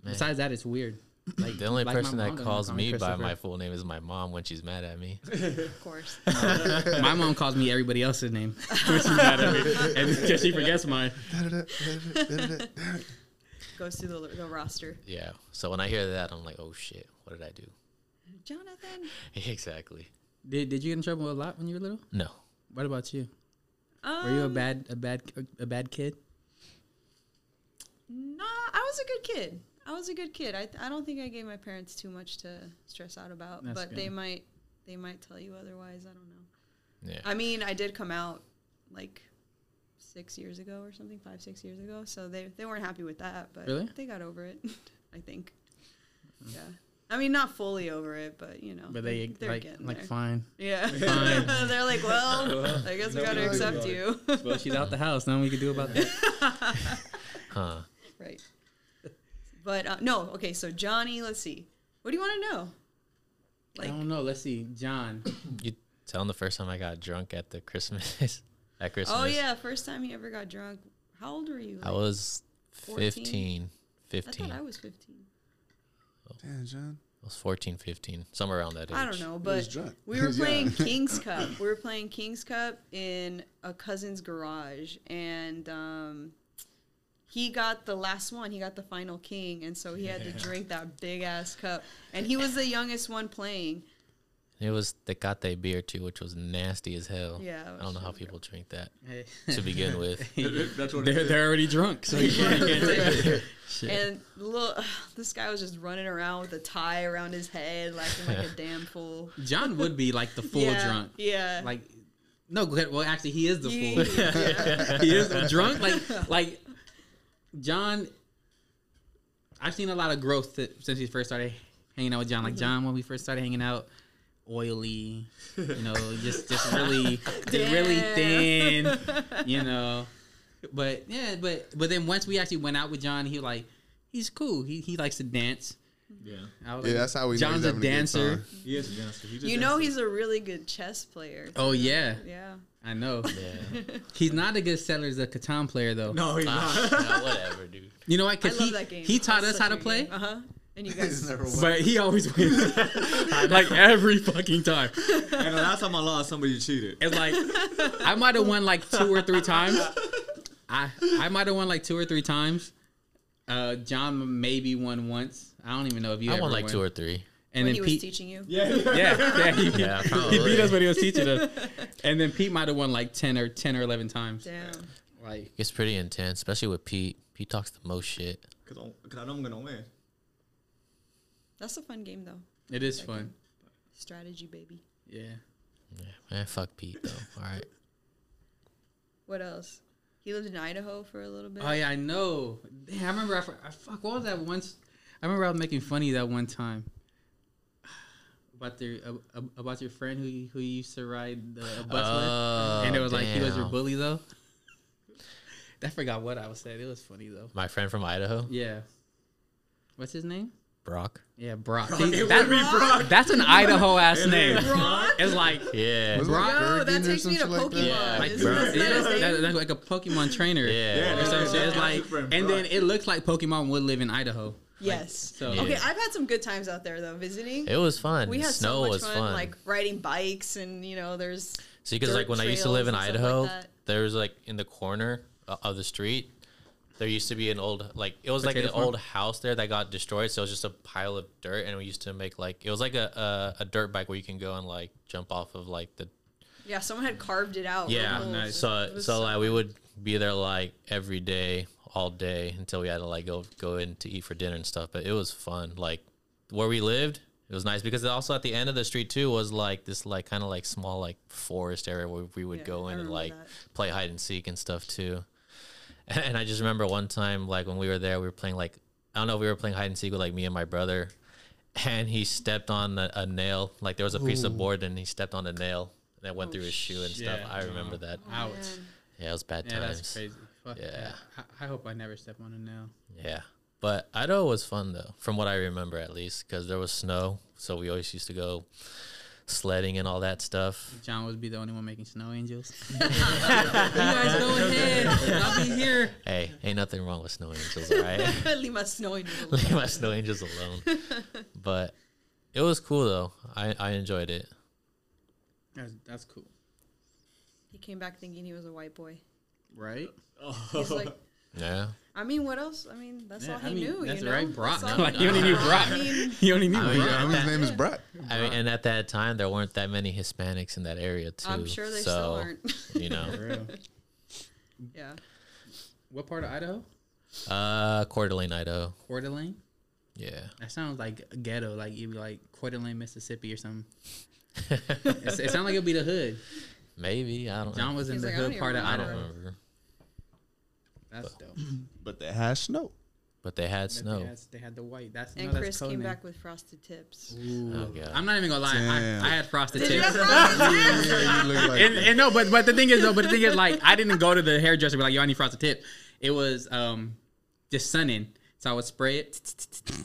Man. Besides that, it's weird. Like The only like person that calls call me by my full name is my mom when she's mad at me. Of course. my mom calls me everybody else's name when she's mad at me, and she forgets mine. Goes through the, the roster. Yeah. So when I hear that, I'm like, oh shit, what did I do? Jonathan. exactly. Did Did you get in trouble a lot when you were little? No. What about you? Um, Were you a bad a bad a bad kid? Nah, I was a good kid. I was a good kid. I, I don't think I gave my parents too much to stress out about, That's but they might they might tell you otherwise. I don't know. Yeah. I mean, I did come out like six years ago or something, five six years ago. So they they weren't happy with that, but Really? they got over it. I think. Yeah. I mean, not fully over it, but you know, But they they're like getting like there. fine. Yeah. Fine. they're like, well, I guess we got to accept you. Well, she's out the house. Nothing we can do about that. Huh. Right. But uh, no, okay. So Johnny, let's see. What do you want to know? Like, I don't know. Let's see, John. You tell him the first time I got drunk at the Christmas. At Christmas. oh yeah, first time he ever got drunk. How old were you? I was 14? 15. I 15. thought I was 15. Damn, John. I was 14, 15. Somewhere around that age. I don't know, He was but drunk. we were Yeah. playing King's Cup. We were playing King's Cup in a cousin's garage, and um, he got the last one. He got the final king, and so he had to drink that big ass cup. And he was the youngest one playing. It was Tecate beer too, which was nasty as hell. Yeah, I don't know how really people drink that Hey. to begin with. That's what They're, they're already drunk, so you can't, you can't. Shit. And look, this guy was just running around with a tie around his head, acting like a damn fool. John would be like the full yeah, drunk. Yeah. Like, no, go ahead. Well, actually, he is the Yeah, fool. yeah. he is drunk. Like, like John. I've seen a lot of growth th- since we first started hanging out with John. Mm-hmm. Like John, when we first started hanging out, oily, you know, just just really, really thin, you know. But yeah, but but then once we actually went out with John, he like he's cool. He he likes to dance. Yeah. I Yeah, like, that's how we John's he's a having a dancer. time. He is a dancer. He just You know dances. he's a really good chess player. Oh yeah, Yeah. I know. Yeah. He's not a good seller as a Catan player though. No, he's Ah, not. yeah, whatever, dude. You know why? I Because love he that game. he taught us how to play, Uh huh. And you guys. never won. but he always wins. like every fucking time. and the last time I lost, somebody cheated. It's like I might have won like two or three times. I I might have won like two or three times. Uh, John maybe won once. I don't even know if you. I ever won like won. two or three. And when then he was teaching you. Yeah. yeah, yeah, he, Yeah, he beat us when he was teaching us. And then Pete might have won like ten or ten or eleven times. Damn. Like It's pretty intense, especially with Pete. Pete talks the most shit. Because I know I'm going to win. That's a fun game though. it is fun. Strategy, baby. Yeah. Yeah, man, fuck Pete though. All right. What else? He lived in Idaho for a little bit. Oh yeah, I know. Damn, I remember. I, fu- I fuck. What was that once? I remember I was making funny that one time about their uh, about your friend who who you used to ride the bus Oh, with, and it was like he was your bully though. I forgot what I was saying. It was funny though. My friend from Idaho, Yeah. What's his name? Brock. Yeah, Brock. It See, would that- be Brock. That's an Idaho ass name. Brock? It's like Yeah. Was it Brock- like Yo, Bergen that or takes me to some shit like that? Pokemon. Yeah, like Isn't Brock. that yeah, his that, that's like a Pokemon trainer. Yeah. Or some shit. It's like, That's friend and then it looks like Pokemon would live in Idaho. Yes. So Yeah. Okay, I've had some good times out there though, visiting. It was fun. we had Snow so much was fun, fun. like riding bikes, and you know, there's See, because dirt like when I used to live in trails and stuff Idaho, like that. there was like in the corner o- of the street, there used to be an old like it was like an farm? old house there that got destroyed. So it was just a pile of dirt, and we used to make like it was like a a, a dirt bike where you can go and like jump off of like the yeah, someone had carved it out. yeah. with holes. So It was so like we would be there like every day, all day until we had to like go go in to eat for dinner and stuff. But it was fun. Like where we lived, it was nice because also at the end of the street too was like this like kind of like small like forest area where we would Yeah, go in and like that. play hide and seek and stuff too. And I just remember one time like when we were there, we were playing like I don't know, if we were playing hide and seek with like me and my brother, and he stepped on a, a nail. Like there was a piece of board, and he stepped on a nail that went Oh, through his shoe and shit. stuff. I remember Wow. that. Oh, Ouch. Man. Yeah, it was bad Yeah, times. that's crazy. Fuck Yeah. yeah. I, I hope I never step on a nail. Yeah. But Idaho was fun though, from what I remember at least, because there was snow. So we always used to go sledding and all that stuff. John would be the only one making snow angels. you guys go ahead. I'll be here. Hey, ain't nothing wrong with snow angels, all right? Leave my snow angels alone. Leave my snow angels alone. But it was cool though. I I enjoyed it. That's, that's cool, He came back thinking he was a white boy. right? He's like, Yeah. I mean, what else? I mean, that's Yeah, all he I mean, knew. that's you know? right, Brock. That's all Like, he you only knew. knew Brock. I mean, He only knew. I mean, Brock. yeah. His name is Brock. I mean, and at that time there weren't that many Hispanics in that area too. I'm sure they so, still aren't. You know, yeah. What part of Idaho? uh, Coeur d'Alene, Idaho. Coeur d'Alene. Yeah. That sounds like ghetto, like you'd be like Coeur d'Alene, Mississippi, or something. It's- it sounds like it'd be the hood. Maybe I don't. Know. John know. was in He's the like, I hood part of even I don't Idaho. Remember. That's dope. But they had snow. But they had But snow. They had, they had the white. That's And no, Chris code came back with frosted tips. Ooh. Oh, I'm not even gonna lie. I, I had frosted Did tips. frosted? Yeah, like and, and no, but but the thing is though, but the thing is like I didn't go to the hairdresser and be like, yo, I need frosted tip. It was um just Sun-In. So I would spray it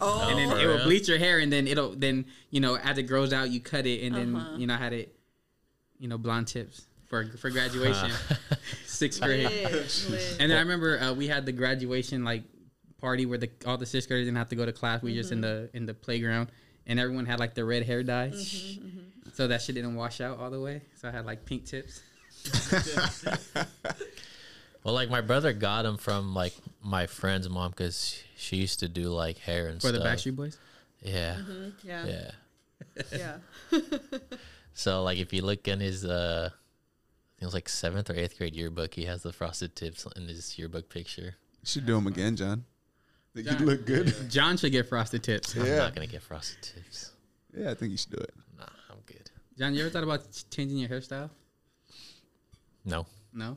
Oh, and then it would bleach your hair and then it'll then, you know, as it grows out you cut it and then Uh-huh. you know I had it, you know, blonde tips for for graduation. Sixth grade. lit, lit. And then I remember uh, we had the graduation like party where the all the sixth graders didn't have to go to class. We just in the in the playground, and everyone had like the red hair dye, so that shit didn't wash out all the way. So I had like pink tips. Well, like my brother got them from like my friend's mom because she used to do like hair and For stuff. the Backstreet Boys. Yeah. yeah, Yeah. yeah. So like if you look in his uh I think it was like seventh or eighth grade yearbook, he has the frosted tips in his yearbook picture. You should do them again, John. Think John. you look good. John should get frosted tips. Yeah. I'm not gonna get frosted tips. Yeah, I think you should do it. Nah, I'm good. John, you ever thought about changing your hairstyle? No. No.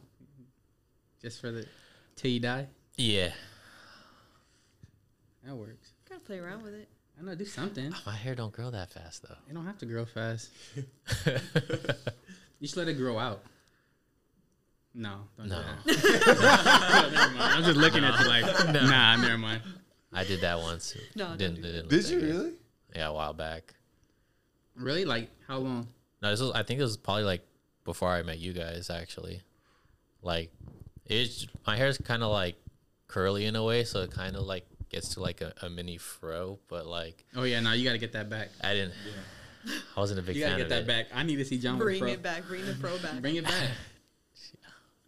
Just for the till you die. Yeah. That works. Gotta play around with it. I know. Do something. Ah, my hair don't grow that fast though. It don't have to grow fast. You should let it grow out. No, don't No. do that. never mind. I'm just looking at you like, no. nah, never mind. I did that once. No, don't didn't, do it didn't Did you good. really? Yeah, a while back. Really? Like how long? No, this was. I think it was probably like before I met you guys. Actually, like it's my hair's kind of like curly in a way, so it kind of like gets to like a, a mini fro. But like Oh yeah, no, you gotta get that back. I didn't. I wasn't a big You gotta get of that it. back. I need to see John with Bring fro. it back. Bring the pro back. Bring it back.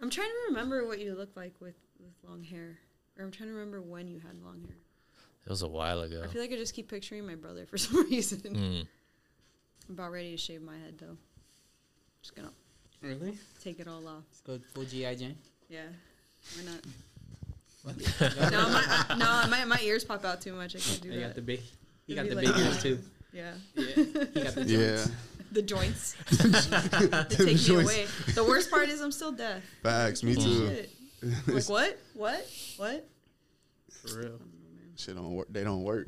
I'm trying to remember what you looked like with with long hair, or I'm trying to remember when you had long hair. It was a while ago. I feel like I just keep picturing my brother for some reason. Mm. I'm about ready to shave my head though. Just gonna Really? take it all off. Let's go full GI Jane. Yeah. Why not? no, my, I, no, my, my ears pop out too much. I can't do that. You got the big. He It'd got the like- big ears too. yeah. Yeah, he got the Yeah. Joints. The joints. they take me joints. away. The worst part is I'm still deaf. Facts. Me too. Shit. Like what? What? What? For real. Shit don't work. They don't work.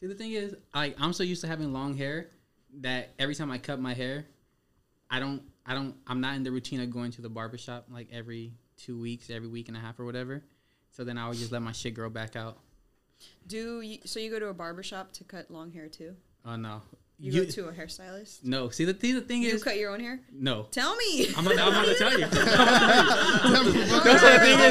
See, the thing is, like, I'm so used to having long hair that every time I cut my hair, I don't, I don't, I'm not in the routine of going to the barbershop like every two weeks, every week and a half or whatever. So then I would just let my shit grow back out. Do you, so? You go to a barber shop to cut long hair too? Oh no, You, You- go to a hairstylist? no. See, the, see, the thing You is, you cut your own hair? no. Tell me. I'm gonna, I'm gonna tell you. All the thing is-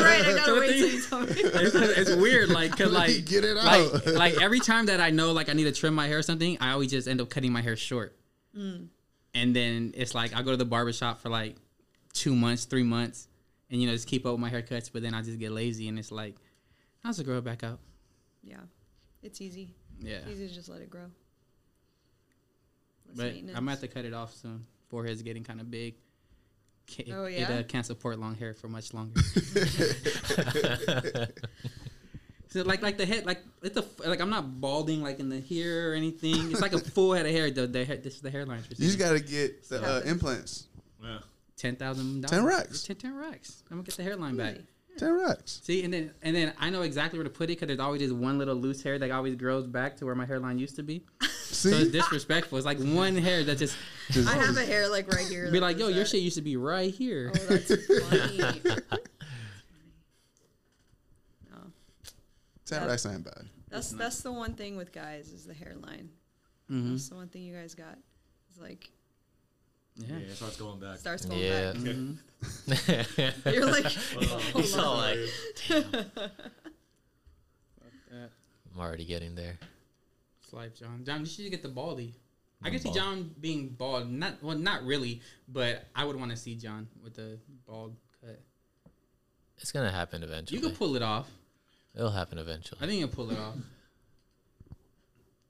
right, I gotta the wait till you tell me. it's, it's weird, like, cause like, get it like, out. like every time that I know, like, I need to trim my hair or something, I always just end up cutting my hair short. Mm. And then it's like I go to the barbershop for like two months, three months, and you know just keep up with my haircuts. But then I just get lazy, and it's like, how's it grow back out? Yeah, it's easy. Yeah, It's easy to just let it grow. Less but I'm gonna have to cut it off soon. Forehead's getting kind of big. Ca- Oh, It yeah? uh, can't support long hair for much longer. So like like the head like it's a like I'm not balding like in the hair or anything. It's like a full head of hair. The, the hair, this is the hairline. You just gotta get the uh, implants. Yeah. ten thousand. 10 racks. 10, 10 racks. I'm gonna get the hairline back. Easy. Ten racks. See, and then and then I know exactly where to put it because there's always just one little loose hair that always grows back to where my hairline used to be. So it's disrespectful. It's like one hair that just Just- I have a hair like right here. be like, yo, does your that. shit used to be right here. Oh, that's funny. no, ten Yeah. racks ain't bad. that's that's the one thing with guys is the hairline. hmm That's the one thing you guys got is like Yeah. Yeah, it starts going back. starts going Yeah. back. Mhm. You're like, He's all like, damn, Uh, I'm already getting there. It's like John. John, you should get the baldy. I The can see bald. John being bald. Not well, not really, but I would want to see John with the bald cut. It's gonna happen eventually. You can pull it off. It'll happen eventually. I think you'll pull it off.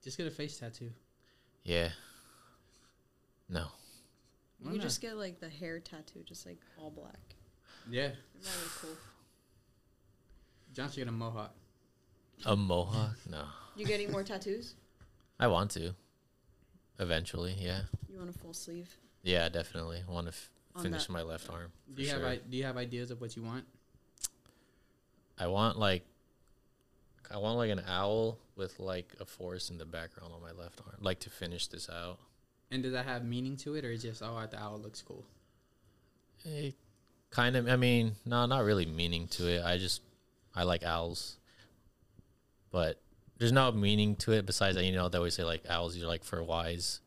Just get a face tattoo. yeah. No. Why You not? just get like the hair tattoo, just like all black. yeah. That'd be really cool. John should get a mohawk. A mohawk? No. You getting more tattoos? I want to. Eventually, yeah. You want a full sleeve? Yeah, definitely. I want to f- On finish that- my left arm. Do for you have sure. I, Do you have ideas of what you want? I want like I want like an owl with like a forest in the background on my left arm, like to finish this out. And does that have meaning to it, or is just oh, the owl looks cool? It kind of. I mean, no, not really meaning to it. I just I like owls, but there's no meaning to it besides that. You know, they always say like owls are like for wise,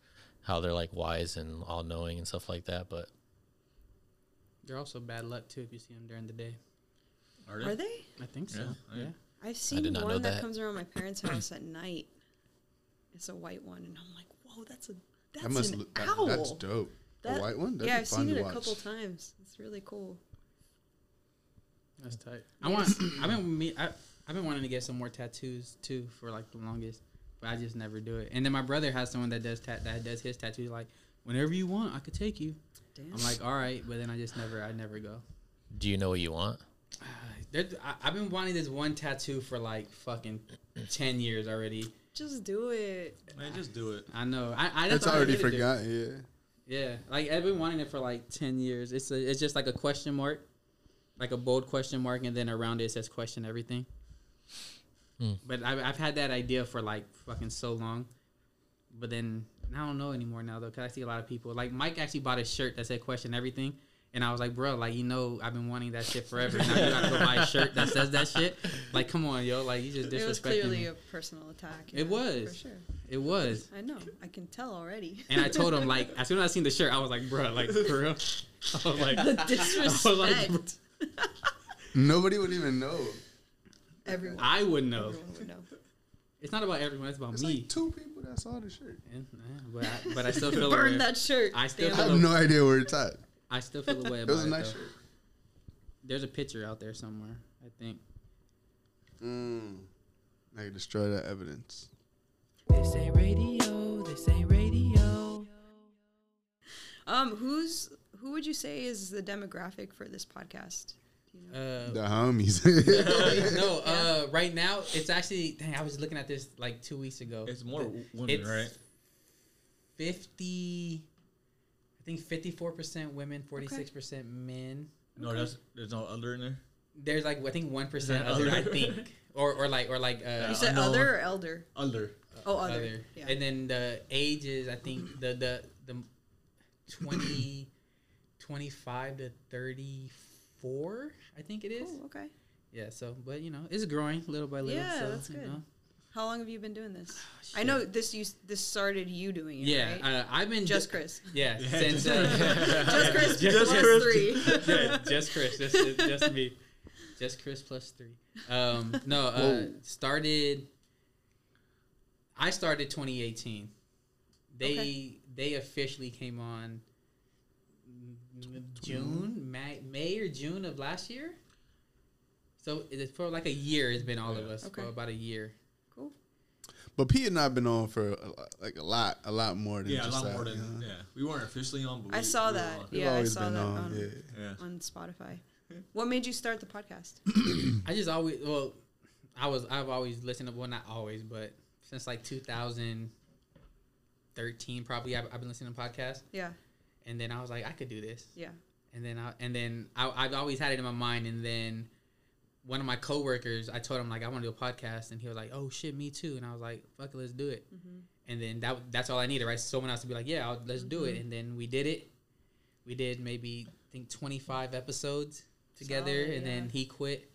how they're like wise and all knowing and stuff like that. But They're also bad luck too if you see them during the day. Are Are they? I think so. Yeah, Yeah. yeah. I've seen did one that. that. comes around my parents' house at night. It's a white one, and I'm like, whoa, that's a that's That must an look. That, owl. that's dope. That- a white one. That'd yeah, I've seen to it a watch. couple times. It's really cool. That's tight. I want. I've been me. I, I've been wanting to get some more tattoos too for like the longest, but I just never do it. And then my brother has someone that does tat that does his tattoos. Like whenever you want, I could take you. Damn. I'm like, all right, but then I just never. I never go. do you know what you want? There, I, I've been wanting this one tattoo for like fucking ten years already. Just do it. Man, just do it. I know. I, I that's It's already need to forgotten. Yeah. Yeah, like I've been wanting it for like ten years. It's a, it's just like a question mark, like a bold question mark, and then around it, it says question everything. Hmm. But I've, I've had that idea for like fucking so long, but then I don't know anymore now though, cause I see a lot of people. Like Mike actually bought a shirt that said question everything, and I was like, bro, like you know, I've been wanting that shit forever. Now you gotta go buy a shirt that says that shit. Like, come on, yo, like you just It was clearly me. a personal attack. It yeah, was. for sure. It was. I know. I can tell already. And I told him like as soon as I seen the shirt, I was like, bro, like for real. I was like, the I was like, disrespect. Nobody would even know. Everyone. I would know. Everyone would know. It's not about everyone. It's about It's me. like two people that saw the shirt. And, yeah, but I, but I still feel Burn away. that shirt. I still damn I have no idea where it's at. I still feel the It about was it. a nice though. shirt. There's a picture out there somewhere. I think. Mm. I can destroy that evidence. This ain't radio, this ain't radio. Um, who's who would you say is the demographic for this podcast? You know? Uh, The homies. no, uh, right now it's actually. Dang, I was looking at this like two weeks ago. It's more The- women, it's right? Fifty. I think fifty-four percent women, forty-six percent men. No, that's there's no other in there. There's like I think one percent that other. I think, or or like or like uh, you said unknown. other or elder? Other. Oh, other. other. Yeah. And then the ages, I think the the the 20, 25 to 34, I think it is. Cool, okay. Yeah, so but you know, it's growing little by little. Yeah, so, that's you good. know. How long have you been doing this? I know this. You this started you doing it. Yeah, right? uh, I've been just do- Chris. Yeah, Yeah, since just- uh, Just Chris Just plus Chris. three. yeah, just Chris, just just me, just Chris plus three. Um, no, uh, started. I started 2018. They Okay. they officially came on June, May, May or June of last year. So it's for like a year. It's been all of us Okay. for about a year. Cool. but Pete and I've been on for a, like a lot, a lot more than Yeah, a just lot that. more than you know? yeah. We weren't officially on, but I we, saw we were that. on. We've Yeah, I saw been that on. on, yeah. Yeah. on Spotify. What made you start the podcast? I just always well, I was I've always listened to well not always but since like 2013 probably I've, I've been listening to podcasts Yeah, and then I was like I could do this yeah. and then I and then I, I've always had it in my mind and then one of my coworkers I told him like I want to do a podcast and he was like oh shit me too and I was like fuck it let's do it Mm-hmm. and then that that's all I needed right someone else to be like yeah I'll, let's do it and then we did it we did maybe I think 25 episodes together Solid, and then he quit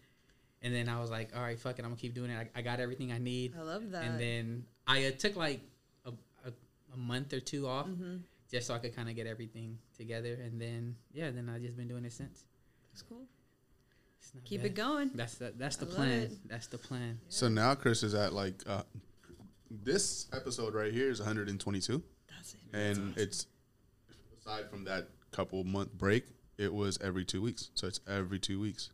and then I was like all right fuck it I'm gonna keep doing it I, I got everything I need I love that. and then I uh, took like a, a, a month or two off Mhm. just so I could kind of get everything together, and then yeah, then I just been doing it since. That's cool. It's not Keep bad. it going. That's the that's the I plan. That's the plan. So now Chris is at like uh, this episode right here is 122, That's it. and it's aside from that couple month break, it was every two weeks. So it's every two weeks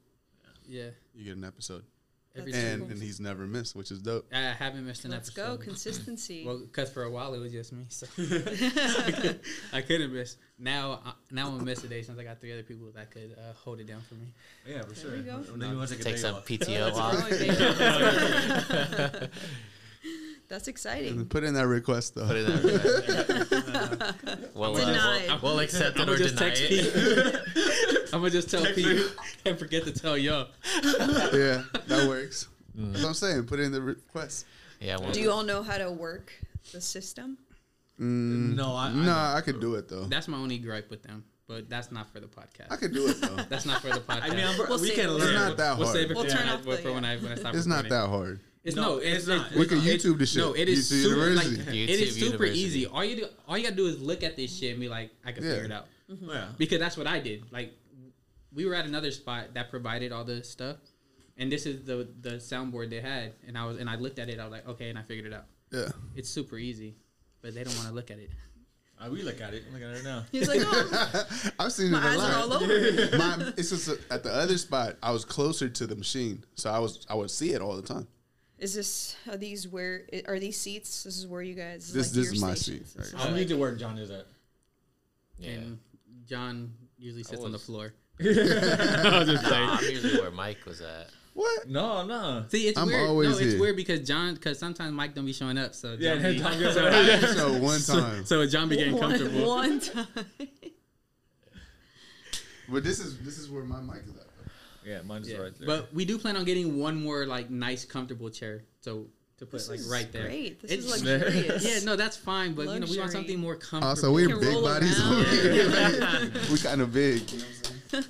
Yeah. you get an episode, Every and and he's never missed, which is dope. I haven't missed an Let's episode. go. Consistency. Well, because for a while it was just me, so I couldn't miss. Now, uh, now I'm gonna miss a day since I got three other people that could uh, hold it down for me. Yeah, for sure. we go. When you want to take Take some off. PTO Oh, off. baby. That's And exciting. put in that request though. Put it there. We'll, uh, Denied. we'll, we'll accept it or just deny text it. I'm gonna just tell Pete and forget to tell y'all. yeah, that works. Mm. That's what I'm saying. Put in the request. Yeah, we'll, Do you all know how to work the system? Mm, No, I- I no, don't. I could do it though. That's my only gripe with them, but that's not for the podcast. I could do it though. That's not for the podcast. I mean, I'm, We'll we can learn. It's not that hard. we'll hard. save it We'll for, turn when, I, off for the, when I when I stop. It's not that hard. It's No, no, it's, it's not. We can YouTube this shit. No, it is YouTube super University. like YouTube it is super University. easy. All you do, all you gotta do is look at this shit and be like, I can Yeah. figure it out. Yeah. Because that's what I did. Like, we were at another spot that provided all the stuff, and this is the the soundboard they had, and I was and I looked at it. I was like, okay, and I figured it out. Yeah. It's super easy, but they don't want to look at it. Uh, we look at it. Look at it now. He's like, oh, I've seen my it a eyes are all over. My, it's just uh, at the other spot. I was closer to the machine, so I was I would see it all the time. Is this are these where are these seats? This is where you guys. This- like this your is my seat, This right. I'm need to where John is at. Yeah. And John usually sits on the was- floor. Nah, I'm usually where Mike was at. What? No, no. See, it's I'm weird. always no, it's here. weird because John, because sometimes Mike don't be showing up. So Yeah, John then be- John goes so. So one time, so John be getting one, comfortable. one time. but this is this is where my mic is at. Yeah, mine's Yeah. right there. But we do plan on getting one more like nice, comfortable chair. So to put This like is right there. Great. This It's- is luxurious. Yeah, no, that's fine. But you know, we want something more comfortable. Also, we're can big bodies around. over here. we kind of big. You know what I'm saying?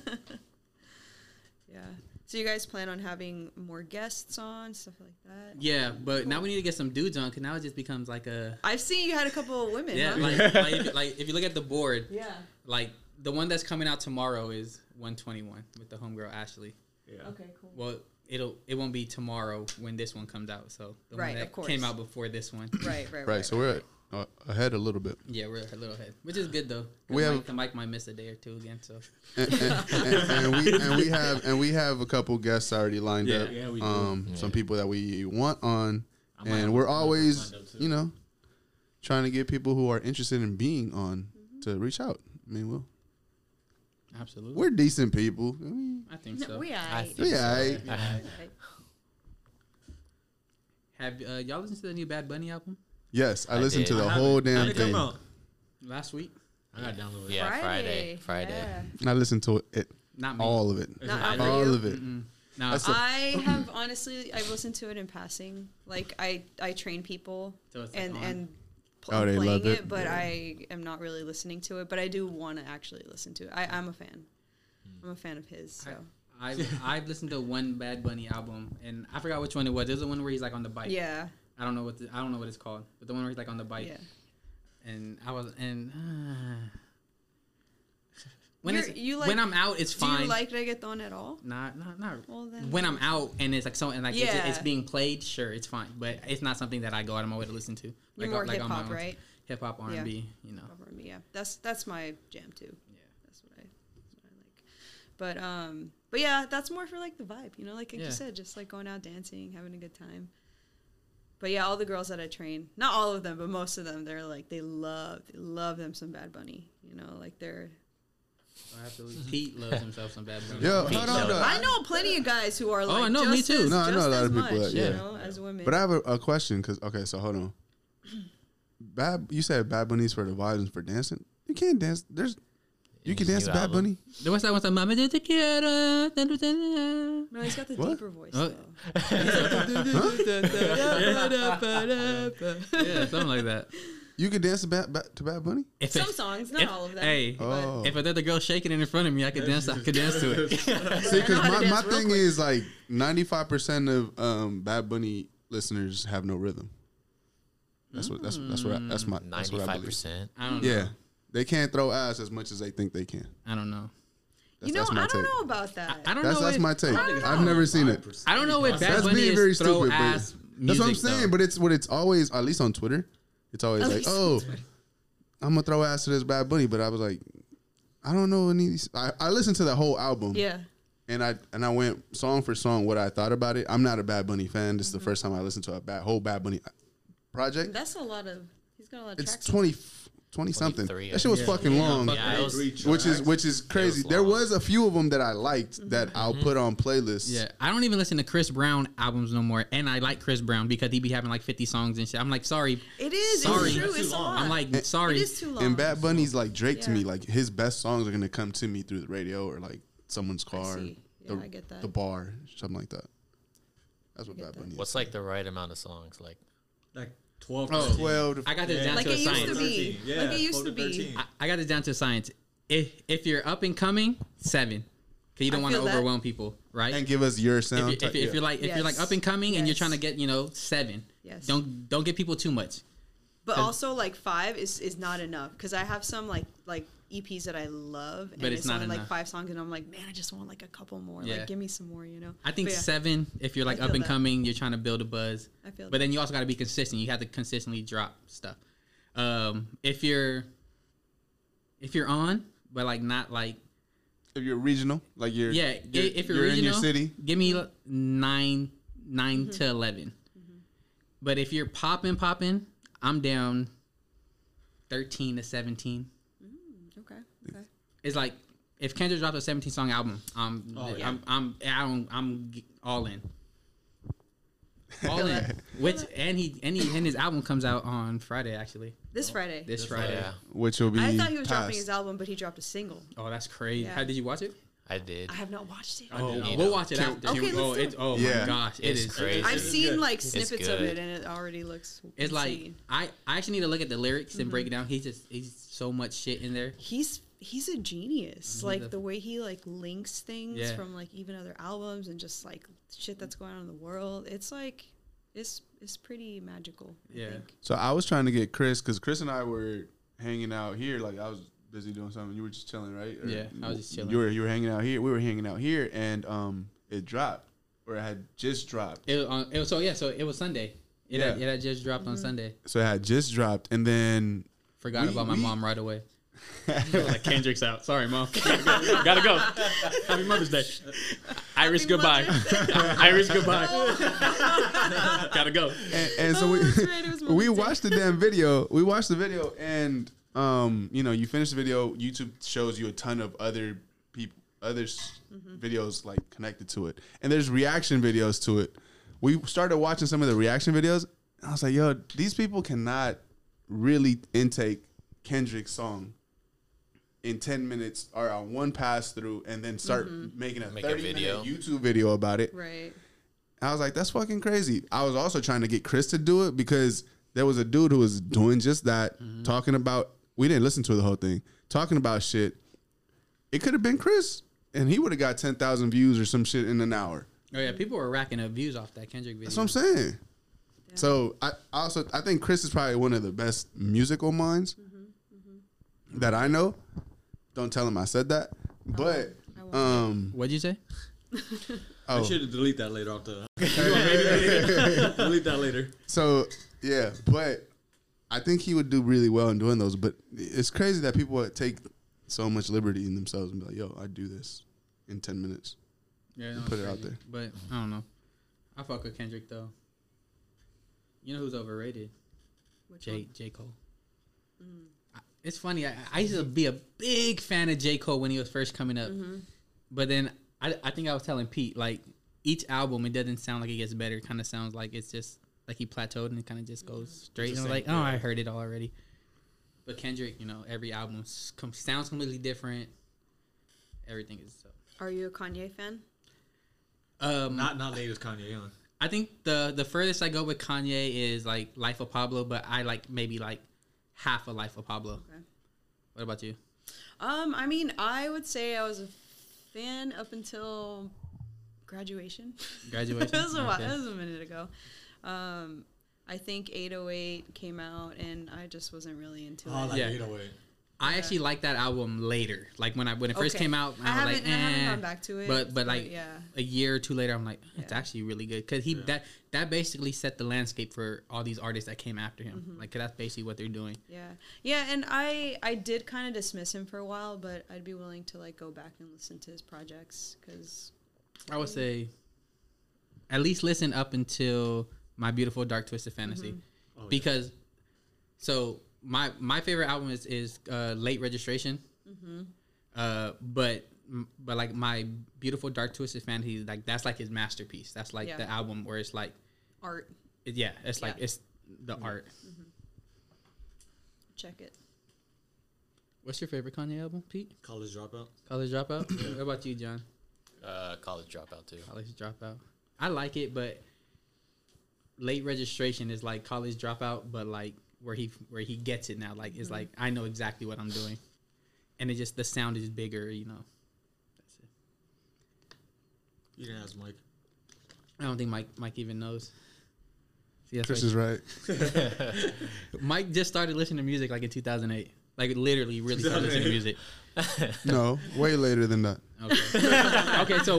Yeah. So you guys plan on having more guests on stuff like that? Yeah, but now we need to get some dudes on because now it just becomes like a I've seen you had a couple of women. yeah. huh? Like, like, if, you- like if you look at the board, yeah. like the one that's coming out tomorrow is 121 with the homegirl Ashley. yeah. Okay. Cool. Well, it'll it won't be tomorrow when this one comes out. So the Right, one that of course. came out before this one. Right. Right. Right. So we're uh, ahead a little bit. Yeah, we're a little ahead, which is good though. We have- Mike, Mike might miss a day or two again. So and, and, and, and we and we have and we have a couple guests already lined Yeah, up. yeah, we do. um, some people that we want on, I and we're always, lined up, too. you know, trying to get people who are interested in being on to reach out. I mean, we'll, absolutely, we're decent people. I mean, I think No, so. we are. think Yeah, so. I- I- Have uh, y'all listened to the new Bad Bunny album yes, I, I listened did. to the whole damn How'd it come thing. out? last week? I got downloaded. Yeah, Friday. Friday. Yeah. I listened to it, Not me. all of it, Not I all you? of it. Mm-mm. No, That's a- I have honestly, I've listened to it in passing. Like I, I train people So like, and on. and pl- Oh, playing love it, it? but Yeah. I am not really listening to it. But I do want to actually listen to it. I, I'm a fan. I'm a fan of his. So I've, I've listened to one Bad Bunny album, and I forgot which one it was. There's the one where he's like on the bike. yeah, I don't know what the, I don't know what it's called, but the one where he's like on the bike. yeah. And I was and uh, when You're- it's, you like- when I'm out, it's fine. Do you like reggaeton at all? not not not. Well then, When I'm out and it's like so and like it's, Yeah. it's being played, sure, it's fine. But it's not something that I go out of my way to listen to. you're more like hip hop, right? Hip hop, R and B, you know. R&B, yeah. That's that's my jam too. Yeah. That's what I that's what I like. But um but yeah, that's more for like the vibe, you know, like, like Yeah. you said, just like going out dancing, having a good time. But yeah, all the girls that I train, not all of them, but most of them, they're like they love they love them some Bad Bunny. You know, like they're I have to. Mm-hmm. Pete loves himself some Bad Bunny. Yo, Pete hold on, Show. I know plenty of guys who are oh, like I know, me too. as- No, I know a lot of people much, that- you yeah. know, as women. But I have a, a question because okay, so hold on. Bad, you said Bad Bunny's for the vibes and for dancing. You can't dance. There's you In can dance to Bad. Bunny. The was that one time, Mama, te quiero. no, he's got the What? deeper voice Oh. though. yeah, something like that. You can dance to Bad, Bad, to Bad Bunny. If Some it- songs, not if- all of them. Hey, Oh, if the girl shaking it in front of me, I could dance. I could dance to it. see, because know how my, to my dance real thing quick. is like ninety five percent of um, Bad Bunny listeners have no rhythm. That's what that's that's what I, that's my that's what I Ninety-five believe. percent. I don't know. Yeah, they can't throw ass as much as they think they can. I don't know. That's, you know, I don't take. know about that. I, I don't that's, know. That's my take. I've never seen it. I don't know if That's being very stupid, That's what I'm saying. But it's what it's always, at least on Twitter, it's always like, oh, I'm gonna throw ass to this Bad Bunny. But I was like, I don't know any. Of these. I, listened to the whole album. Yeah. And I and I went song for song what I thought about it. I'm not a Bad Bunny fan. This is mm-hmm. the first time I listened to a bad, whole Bad Bunny uh, project. That's a lot of. He's got a lot of. It's 24 twenty something. That shit was yeah. fucking long, yeah, was, which is which is crazy. Was there was a few of them that I liked that mm-hmm. I'll put on playlists. Yeah, I don't even listen to Chris Brown albums no more, and I like Chris Brown because he be having like fifty songs and shit. I'm like, sorry, it is sorry. It's true. It's. I'm like, and, sorry, it is too long. And Bad Bunny's like Drake yeah. to me. Like his best songs are gonna come to me through the radio or like someone's car, the, the, bar, something like that. That's what Bad Bunny. What's like the right amount of songs like? Like 12 Oh. twelve? I got this Yeah. down Like to a it used science. to be. 13. Yeah, Like it used to be. 13. I, I got it down to a science. If if you're up and coming, seven, because you don't want to feel that. overwhelm people, right? and give us your if, sound. you, if, type- you- if yeah. you're like if you're like up and coming and you're trying to get you know seven, Yes. don't don't get people too much. But also like five is is not enough because I have some like like EPs that I love, and But it's, it's not only like five songs, and I'm like, man, I just want like a couple more. Yeah. Like, give me some more, you know. I think yeah, seven if you're like up and that. coming, you're trying to build a buzz. I feel. But then you also got to be consistent. You have to consistently drop stuff. Um, if you're if you're on, but like not like if you're regional, like you're yeah, you're, if you're, you're regional, in your city, give me nine nine Mm-hmm. to 11 But if you're popping popping, I'm down thirteen to seventeen. Okay. Okay. It's like if Kendrick dropped a 17 song album, I'm Oh, yeah. I'm I'm I don't, I'm all in. All in. Which and he and he and his album comes out on Friday actually. This Friday. This oh, Friday. yeah, which will be. I thought he was dropping his album, but he dropped a single. Oh, that's crazy. Yeah. How did you watch it? I did. I have not watched it. Oh, we'll watch it Can- after. Okay, let's oh, do it. oh Yeah. my gosh, it It's is crazy. I've seen like snippets of it, and it already looks. It's like. I I actually need to look at the lyrics and break it down. He's just he's so much shit in there. he's he's a genius. He's Like a- the way he like links things Yeah. from like even other albums and just like shit that's going on in the world. It's like it's it's pretty magical. I Yeah. think. So I was trying to get Chris because Chris and I were hanging out here. Like I was busy doing something. You were just chilling, right? Or Yeah, I was just chilling. You were you were hanging out here. We were hanging out here, and um, it dropped, or it had just dropped. It was, on, it was so yeah. So it was Sunday. It had, Yeah. it had just dropped on Sunday. So it had just dropped, and then Forgot We- about my we- mom right away. like Kendrick's out. Sorry, mom. Gotta go. Happy Mother's Day. Iris, Happy goodbye. Iris, goodbye. Gotta go. and, and so Oh, we right, we watched the damn video. We watched the video, and um, you know, you finish the video. YouTube shows you a ton of other people, other Mm-hmm. videos like connected to it, and there's reaction videos to it. We started watching some of the reaction videos, and I was like, yo, these people cannot really intake Kendrick's song in 10 minutes or on one pass through and then start Mm-hmm. making a Make a video. minute YouTube video about it. Right. I was like, that's fucking crazy. I was also trying to get Chris to do it because there was a dude who was doing just that, mm-hmm. talking about. We didn't listen to the whole thing, talking about shit. It could have been Chris, and he would have got ten thousand views or some shit in an hour. Oh yeah, people were racking up views off that Kendrick video. That's what I'm saying. So I I also I think Chris is probably one of the best musical minds mm-hmm. Mm-hmm. that I know. Don't tell him I said that, but I um What'd you say? I oh should delete that later off the. delete that later. So yeah, but I think he would do really well in doing those. But it's crazy that people would take so much liberty in themselves and be like, "Yo, I do this in ten minutes." Yeah, no, Put it's it out there. But I don't know. I fuck with Kendrick though. You know who's overrated? Which J one? J Cole. I- It's funny. I, I used to be a big fan of J Cole when he was first coming up, but then I, I think I was telling Pete like each album it doesn't sound like it gets better. It kind of sounds like it's just like he plateaued and it kind of just goes straight. And I was like, oh, I heard it already. But Kendrick, you know, every album com- sounds completely different. Everything is so. Are you a Kanye fan? Um, Not not latest Kanye. Huh? I think the the furthest I go with Kanye is like Life of Pablo, but I like maybe like half a Life of Pablo. Okay. What about you? Um, I mean, I would say I was a fan up until graduation. Graduation? that was a while. That was a minute ago. Um, I think 808 came out, and I just wasn't really into Oh, it. like Yeah. 808. I actually like that album later. Like when I when it first Okay. came out, I I, was haven't, like, I haven't eh. gone back to it. But but like yeah, a year or two later, I'm like, it's Yeah. actually really good because he that that basically set the landscape for all these artists that came after him. Mm-hmm. Like 'cause that's basically what they're doing. yeah, yeah. And I I did kind of dismiss him for a while, but I'd be willing to like go back and listen to his projects because I would say, at least listen up until my beautiful dark twisted fantasy, Mm-hmm. Oh, because so my my favorite album is is uh, late registration, Mm-hmm. uh, but but like my beautiful dark twisted fantasy like that's like his masterpiece. That's like Yeah. the album where it's like art. it- yeah, it's like Yeah. it's the art. Check it. What's your favorite Kanye album, Pete? College dropout. College Dropout. what about you, John? Uh, college dropout too. College Dropout. I like it, but late registration is like College Dropout, but like where he where he gets it now. Like it's mm-hmm. like I know exactly what I'm doing, and it just the sound is bigger. You know. That's it. You didn't ask Mike. I don't think Mike Mike even knows. See, that's Chris why- is right. Mike just started listening to music like in 2008. Like literally, really started listening to music. No, way later than that. Okay. okay. So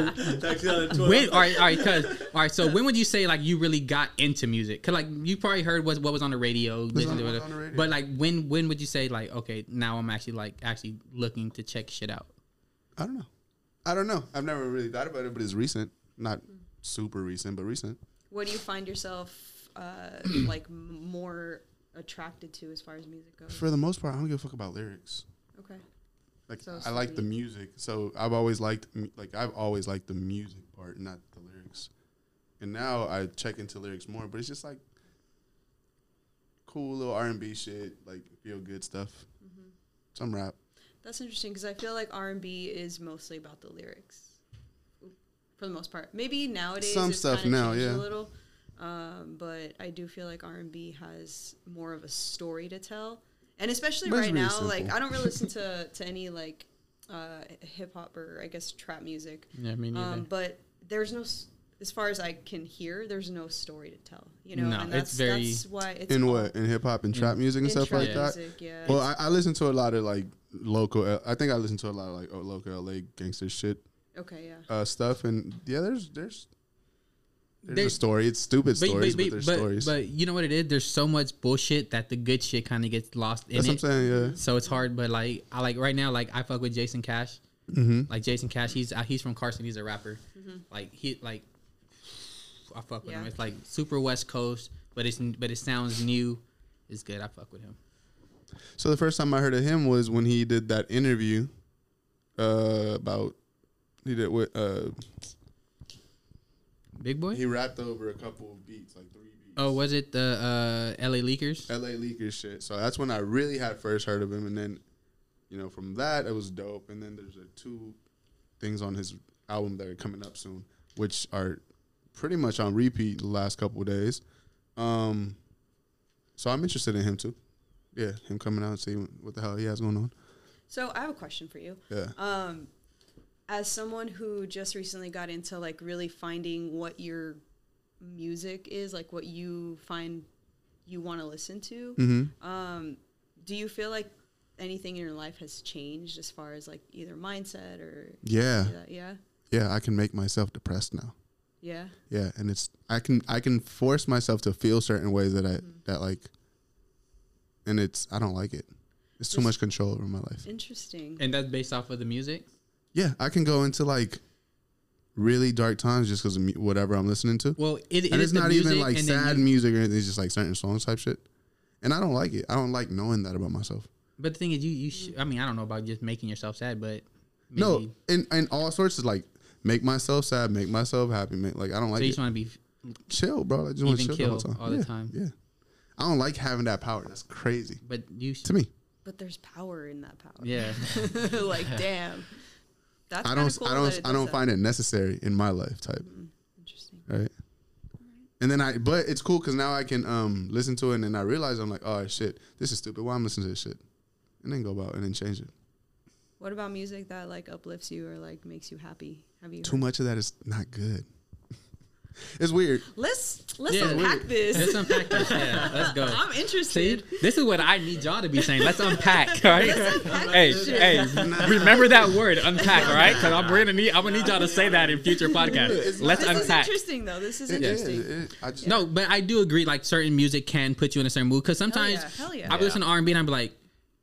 when all right all right cause all right so when would you say like you really got into music because like you probably heard what, what was on the radio, listened to on- the radio. but like when when would you say like okay now i'm actually like actually looking to check shit out I don't know. I don't know. I've never really thought about it, but it's recent. Not super recent, but recent. What do you find yourself uh, like more attracted to as far as music goes? For the most part, I don't give a fuck about lyrics. Like So I like the music, so I've always liked like I've always liked the music part, not the lyrics. And now I check into lyrics more, but it's just like cool little R and B shit, like feel good stuff, Mm-hmm. some rap. That's interesting because I feel like R and B is mostly about the lyrics, for the most part. Maybe nowadays Some stuff now, yeah. a little, um, but I do feel like R and B has more of a story to tell, and especially But right really now, like. I don't really listen to to any like uh, hip hop or I guess trap music, yeah me neither um, but there's no. As far as I can hear, there's no story to tell. You know, No, and it's that's very- that's why it's In all what in hip hop and trap music and stuff trap like that. music, yeah. Well, I, I listen to a lot of like local. I think I listen to a lot of like oh, local LA gangster shit okay, yeah. uh, stuff, and yeah, there's there's there's There- a story. It's stupid stories, but, there's but, stories. but you know what it is there's so much bullshit that the good shit kind of gets lost in That's what I'm it saying. Yeah. so it's hard but like i like right now like i fuck with jason cash Mm-hmm. like jason cash he's uh, he's from carson he's a rapper like he like i fuck with him it's like super west coast but it's but it sounds new it's good i fuck with him So the first time I heard of him was when he did that interview uh, about he did with uh, big boy he rapped over a couple of beats, like three beats. oh was it the uh la leakers L.A. Leakers shit. So that's when I really had first heard of him, and then you know from that it was dope. And then there's uh, two things on his album that are coming up soon, which are pretty much on repeat the last couple of days. Um, so I'm interested in him too. Yeah, him coming out and seeing what the hell he has going on. So I have a question for you. Yeah. Um, as someone who just recently got into like really finding what your music is, like what you find you want to listen to, Mm-hmm. um, do you feel like anything in your life has changed as far as like either mindset or Yeah. yeah, yeah, Yeah, I can make myself depressed now. yeah, Yeah, and it's I can I can force myself to feel certain ways that I that like, and it's I don't like it. It's too much control over my life. interesting. and that's based off of the music Yeah, I can go into like really dark times just because of mu- whatever I'm listening to, well it, it and is it's the not even music, like and then sad you- music or anything. It's just like certain songs type shit, and I don't like it. I don't like knowing that about myself. But the thing is, you you. Sh- I mean, I don't know about just making yourself sad, but No, and and all sorts of like make myself sad, make myself happy. Make, like I don't so like you it. just want to be chill, bro. I just want to even chill the whole time. all the Yeah, time. Yeah, I don't like having that power. That's crazy But you, sh- to me. but there's power in that power. yeah. like damn. That's I don't cool I don't I don't that. find it necessary in my life type, interesting. right? And then I but it's cool because now I can um listen to it and then I realize I'm like oh shit this is stupid why I'm listening to this shit and then go about and then change it. What about music that like uplifts you or like makes you happy? Have you Too much of that is not good. it's weird. Let's let's Yeah, unpack this. Let's unpack this. Yeah, let's go. I'm See, interested. this is what I need y'all to be saying. Let's unpack, all right? unpack hey, this shit. hey, remember that word, unpack, all right? Because I'm gonna need, I'm gonna need y'all to say that in future podcasts. Let's This is unpack. interesting though. This is It is. interesting. It- I just- No, but I do agree. Like certain music can put you in a certain mood. Because sometimes yeah, hell. I listen to R and B and I'm like,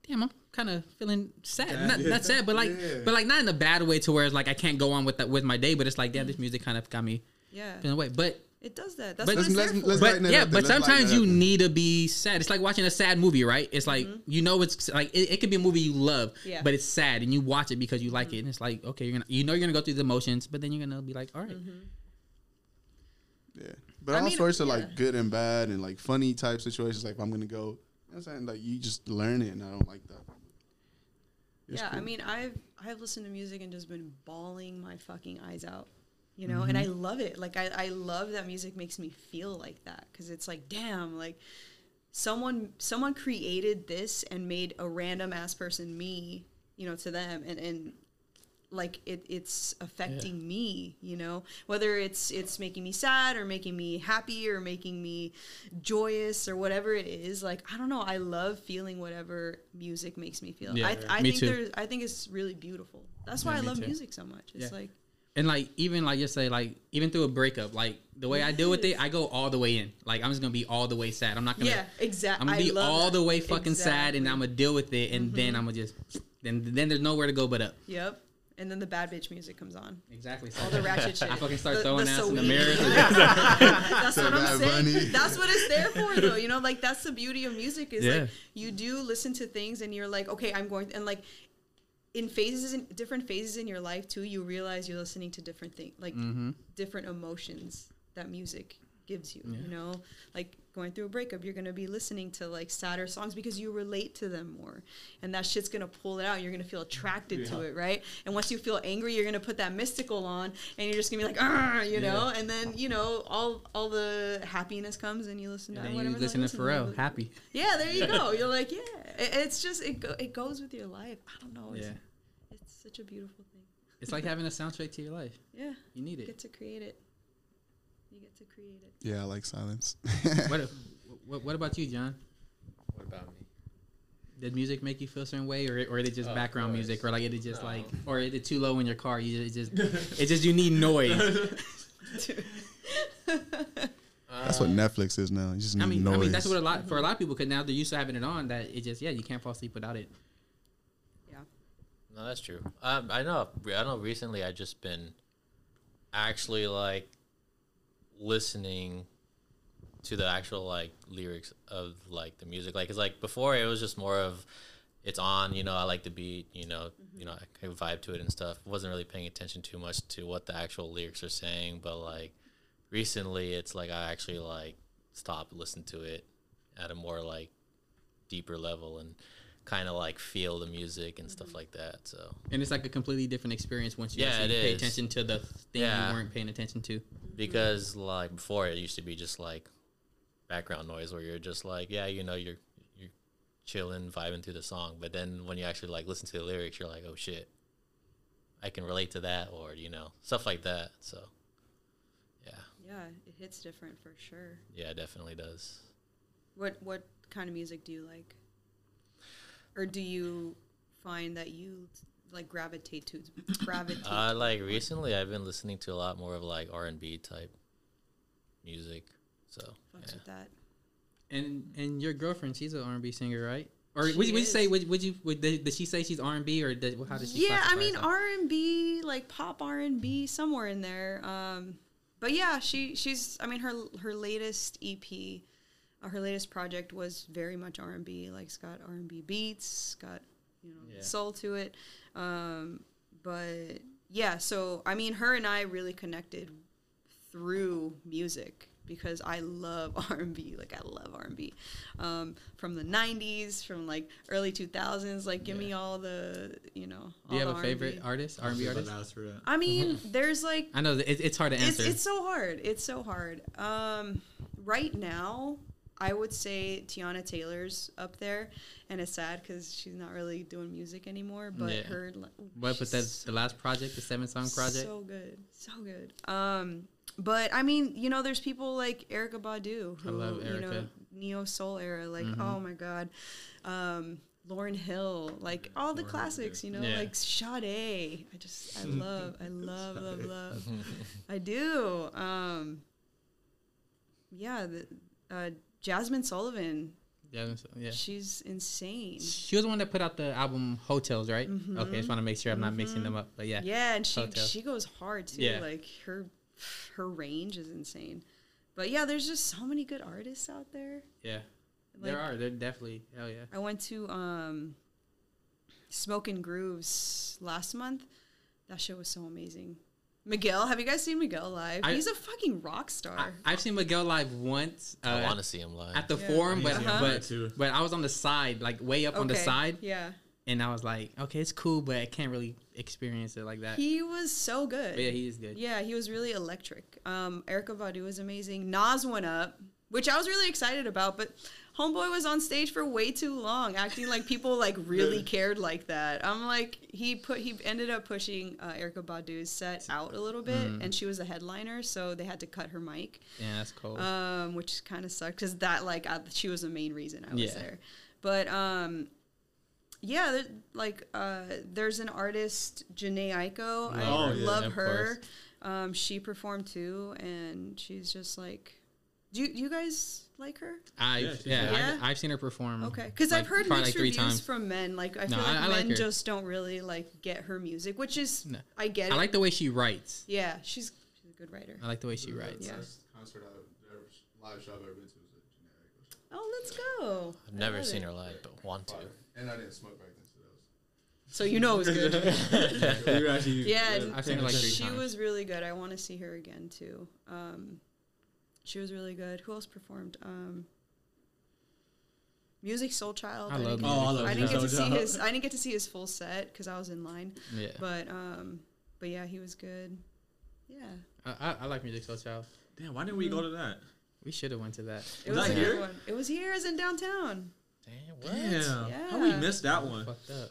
damn, I'm kind of feeling sad. Not, not sad, but like, Yeah. but like not in a bad way to where it's like I can't go on with that with my day. But it's like, damn, this music kind of got me Yeah, feeling away. But it does that. That's But- what it's Let's- let's- for. but yeah, but sometimes it up you need to be sad. It's like watching a sad movie, right? It's like mm-hmm. you know it's like it, it could be a movie you love, Yeah. but it's sad, and you watch it because you like it, mm-hmm. and it's like okay, you're gonna you know you're gonna go through the emotions, but then you're gonna be like, all right. Mm-hmm. Yeah. But I all mean, sorts of yeah. like good and bad and like funny type situations. Like if I'm gonna go, you know what I'm saying? Like you just learn it and I don't like that. It's yeah, I mean, I've I've listened to music and just been bawling my fucking eyes out, you know, and I mm-hmm. love it. Like I I love that music makes me feel like that because it's like, damn, like someone someone created this and made a random ass person me, you know, to them, and and like it it's affecting me you know whether it's it's making me sad or making me happy or making me joyous or whatever it is like i don't know i love feeling whatever music makes me feel Yeah, i, I me think too. there's i think it's really beautiful that's why Yeah, i love too. music so much it's Yeah. like And like even like just say like even through a breakup, like the way I deal with it, I go all the way in. Like I'm just gonna be all the way sad. I'm not gonna. yeah exactly I'm gonna be all the way fucking sad, and I'm gonna deal with it, and then mm-hmm. I'm gonna just then then there's nowhere to go but up. yep and then the bad bitch music comes on Exactly. all the ratchet shit I fucking start The- throwing the ass in the mirror. that's what I'm Bad saying. Bunny. That's what it's there for, though. You know, like that's the beauty of music is Yeah. like you do listen to things and you're like, okay, I'm going and like in phases in different phases in your life too, you realize you're listening to different things, like Mm-hmm. different emotions that music gives you. You know, like going through a breakup, you're gonna be listening to like sadder songs because you relate to them more, and that shit's gonna pull it out. You're gonna feel attracted to it, right? And once you feel angry, you're gonna put that Mystikal on, and you're just gonna be like, ah, you know. And then you know all all the happiness comes, and you listen to And whatever. you listen to Pharrell, happy. Yeah, there you go. You're like, yeah, it, it's just it go, it goes with your life. I don't know. It's, Yeah, it's such a beautiful thing. it's like having a soundtrack to your life. Yeah, You need it. you it. get to create it. You get to create it. yeah, I like silence. What, what what about you, John? What about me? Did music make you feel a certain way, or or is it just Of background course. music, or like it is just No. like, or is it too low in your car? You just, it just it's just you need noise. That's what Netflix is now. You just need I mean, noise. I mean that's what a lot for a lot of people. Cause now they're used to having it on. That it just yeah, you can't fall asleep without it. Yeah. No, that's true. Um, I know. I know. Recently, I just been actually like listening to the actual like lyrics of like the music. Like, it's like before it was just more of it's on. You know, I like the beat. You know, mm-hmm. you know, I vibe to it and stuff. wasn't really paying attention too much to what the actual lyrics are saying. But like recently, it's like I actually like stopped listening to it at a more like deeper level and kind of like feel the music and stuff mm-hmm. like that. So And it's like a completely different experience once you Yeah, actually pay is. attention to the thing Yeah. you weren't paying attention to. because like before it used to be just like background noise where you're just like yeah you know you're you're chilling vibing through the song but then when you actually like listen to the lyrics you're like oh shit I can relate to that or you know stuff like that so yeah Yeah, it hits different for sure. yeah it definitely does What what kind of music do you like? Or do you find that you like gravitate to gravitate? uh like recently I've been listening to a lot more of like R&B type music so fucks yeah. with that. And and your girlfriend, she's an R and B singer, right? Or She would, you- would you say would, would you would, did, did she say she's R and B or did, how did she? yeah, I mean? R and B, like pop R and B, somewhere in there. Um, but yeah, she she's. I mean her her latest EP, uh, her latest project was very much R and B. Like it's got R and B beats, got you know Yeah. soul to it. Um, but yeah, so I mean her and I really connected through music because I love R and B. Like I love R and B um, from the '90s, from like early 2000s. Like give me all the you know. Do you have a the favorite R&B. artist, R and B artist? Asked for that. I mean, there's like I know it, it's hard to it's answer. it's so hard. It's so hard. Um, right now, I would say Teyana Taylor's up there, and it's sad because she's not really doing music anymore. But Yeah. her, li- what? But she's that's the last project, the seven song project. so good, so good. Um, but I mean, you know, there's people like Erykah Badu who, love you know, neo soul era, like oh my god, um, Lauryn Hill, like all the classics, you know, Yeah. like Sade. I just, I love, I love, love, love. I do. Um, yeah, the, uh, Jazmine Sullivan, Yeah, yeah. she's insane. She was the one that put out the album Heaux Tales, right? Okay, I just want to make sure I'm not mixing them up. But yeah, Yeah, and she Hotel. she goes hard too. Yeah. Like her her range is insane. But yeah, there's just so many good artists out there. yeah, Like, there are. There definitely. Hell yeah. I went to um Smoke Smoking Grooves last month. That show was so amazing. Miguel, have you guys seen Miguel live? I- He's a fucking rock star. I, I've seen Miguel live once. Uh, I want to see him live. at the Yeah. forum, but uh-huh. but too. but I was on the side, like way up on the side, Yeah. and I was like, okay, it's cool, but I can't really experience it like that. He was so good. But yeah, he is good. Yeah, he was really electric. Um, Erykah Badu was amazing. Nas went up, which I was really excited about, but Homeboy was on stage for way too long, acting like people like really cared like that. I'm like, he put he ended up pushing uh, Erykah Badu's set out a little bit, and she was a headliner, so they had to cut her mic, Yeah, that's cool. um, which kind of sucked because that like I, she was the main reason I was Yeah. there. But um, yeah, there, like uh, there's an artist, Jhené Aiko. I Oh, yeah, love of her. Um, she performed too, and she's just like, do you, do you guys like her? I've yeah, yeah, yeah? I've, I've seen her perform. Okay, because like, I've heard mixed like three reviews times. from men. Like I No, feel like I- I men her. just don't really like get her music, which is No. I get it. I like the way she writes. yeah, she's she's a good writer. I like the way she writes. Yeah. concert I've ever, live show I've ever been to was a generic. Oh, let's go. I've never seen it. her live, but want to. And I didn't smoke back then, so that was. So you know it was good. You're Yeah, I've seen her like three she times. was really good. I want to see her again too. Um, she was really good. Who else performed? Um, Musiq Soulchild. I didn't love get- Oh, I love I didn't get to Music see Soul his. I didn't get to see his full set because I was in line. Yeah, But um, but yeah, he was good. Yeah, I, I, I like Musiq Soulchild. Damn, why didn't we go to that? We should have went to that. it Was was, that here? one. It was here. It was in downtown. Damn, what? Damn, Yeah. how we missed that one? Fucked up.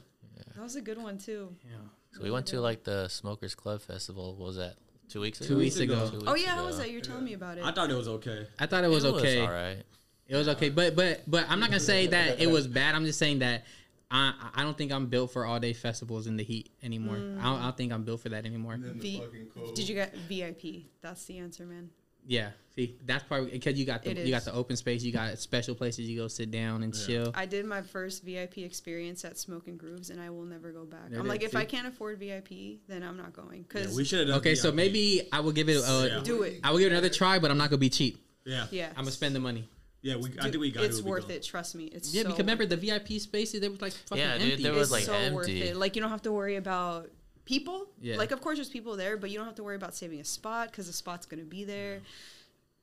That was a good one too. Yeah. So we went to like the Smokers Club Festival. What was that? Two weeks ago. Two weeks oh, ago. Two Oh weeks yeah, how was that? You're telling me about it. I thought it was okay. I thought it was okay. all right. It was okay, but but but I'm not gonna say that it was bad. I'm just saying that I I don't think I'm built for all day festivals in the heat anymore. Mm. I, don't, I don't think I'm built for that anymore. And then the V- Did you get VIP? That's the answer, man. Yeah, see, that's probably because you got the you got the open space, you got special places you go sit down and chill. I did my first VIP experience at Smoking Grooves, and I will never go back. There I'm like, is, if I can't afford VIP, then I'm not going. Yeah, Cause we should have done. Okay, so maybe I will give it. A, Yeah. do it. I will give it another try, but I'm not gonna be cheap. Yeah, Yeah, I'm gonna spend the money. yeah. We I Dude, think we got. It. It's worth it. Trust me. It's Yeah, so because remember the VIP spaces they was like fucking Yeah, dude, empty. there it's was, like, so worth empty. it. Like you don't have to worry about people. Yeah. Like of course there's people there, but you don't have to worry about saving a spot because the spot's gonna be there.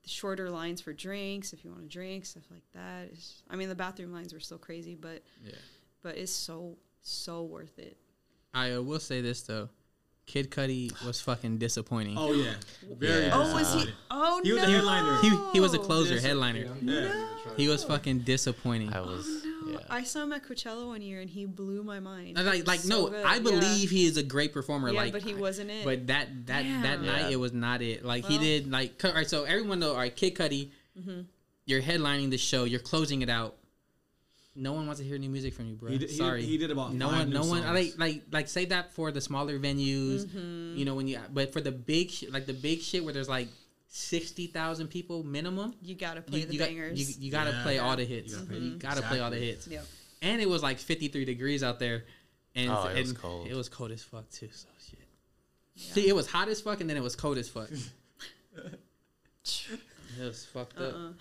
The shorter lines for drinks if you want to drink stuff like that. It's, I mean the bathroom lines were still crazy, but Yeah. but it's so so worth it. I uh, will say this though, Kid Cudi was fucking disappointing. Oh yeah, very. Yeah. Oh, was he? Oh He was no! a headliner. He he was a closer, Dis- headliner. Yeah. He was fucking disappointing. I was. No, yeah. I saw him at Coachella one year and he blew my mind. And like like So no, good, I yeah. believe he is a great performer. Yeah, like, but he wasn't it. But that that that night Yeah. it was not it. Like he did like all right. So everyone know all right. Kid Cudi, Mm-hmm. you're headlining the show. You're closing it out. No one wants to hear new music from you, bro. He did- he- Sorry, he did about no five one. new No one. I like like like say that for the smaller venues. Mm-hmm. You know when you but for the big shit like the big shit where there's like sixty thousand people minimum. you gotta play You, the you got bangers. you, you gotta Yeah. play all the hits. You You gotta gotta, play- play all the hits. yep. And it was like 53 degrees out there. And, Oh, it was cold. It was cold as fuck too. So shit. See, it was hot as fuck and then it was cold as fuck. it was fucked up. Uh-uh.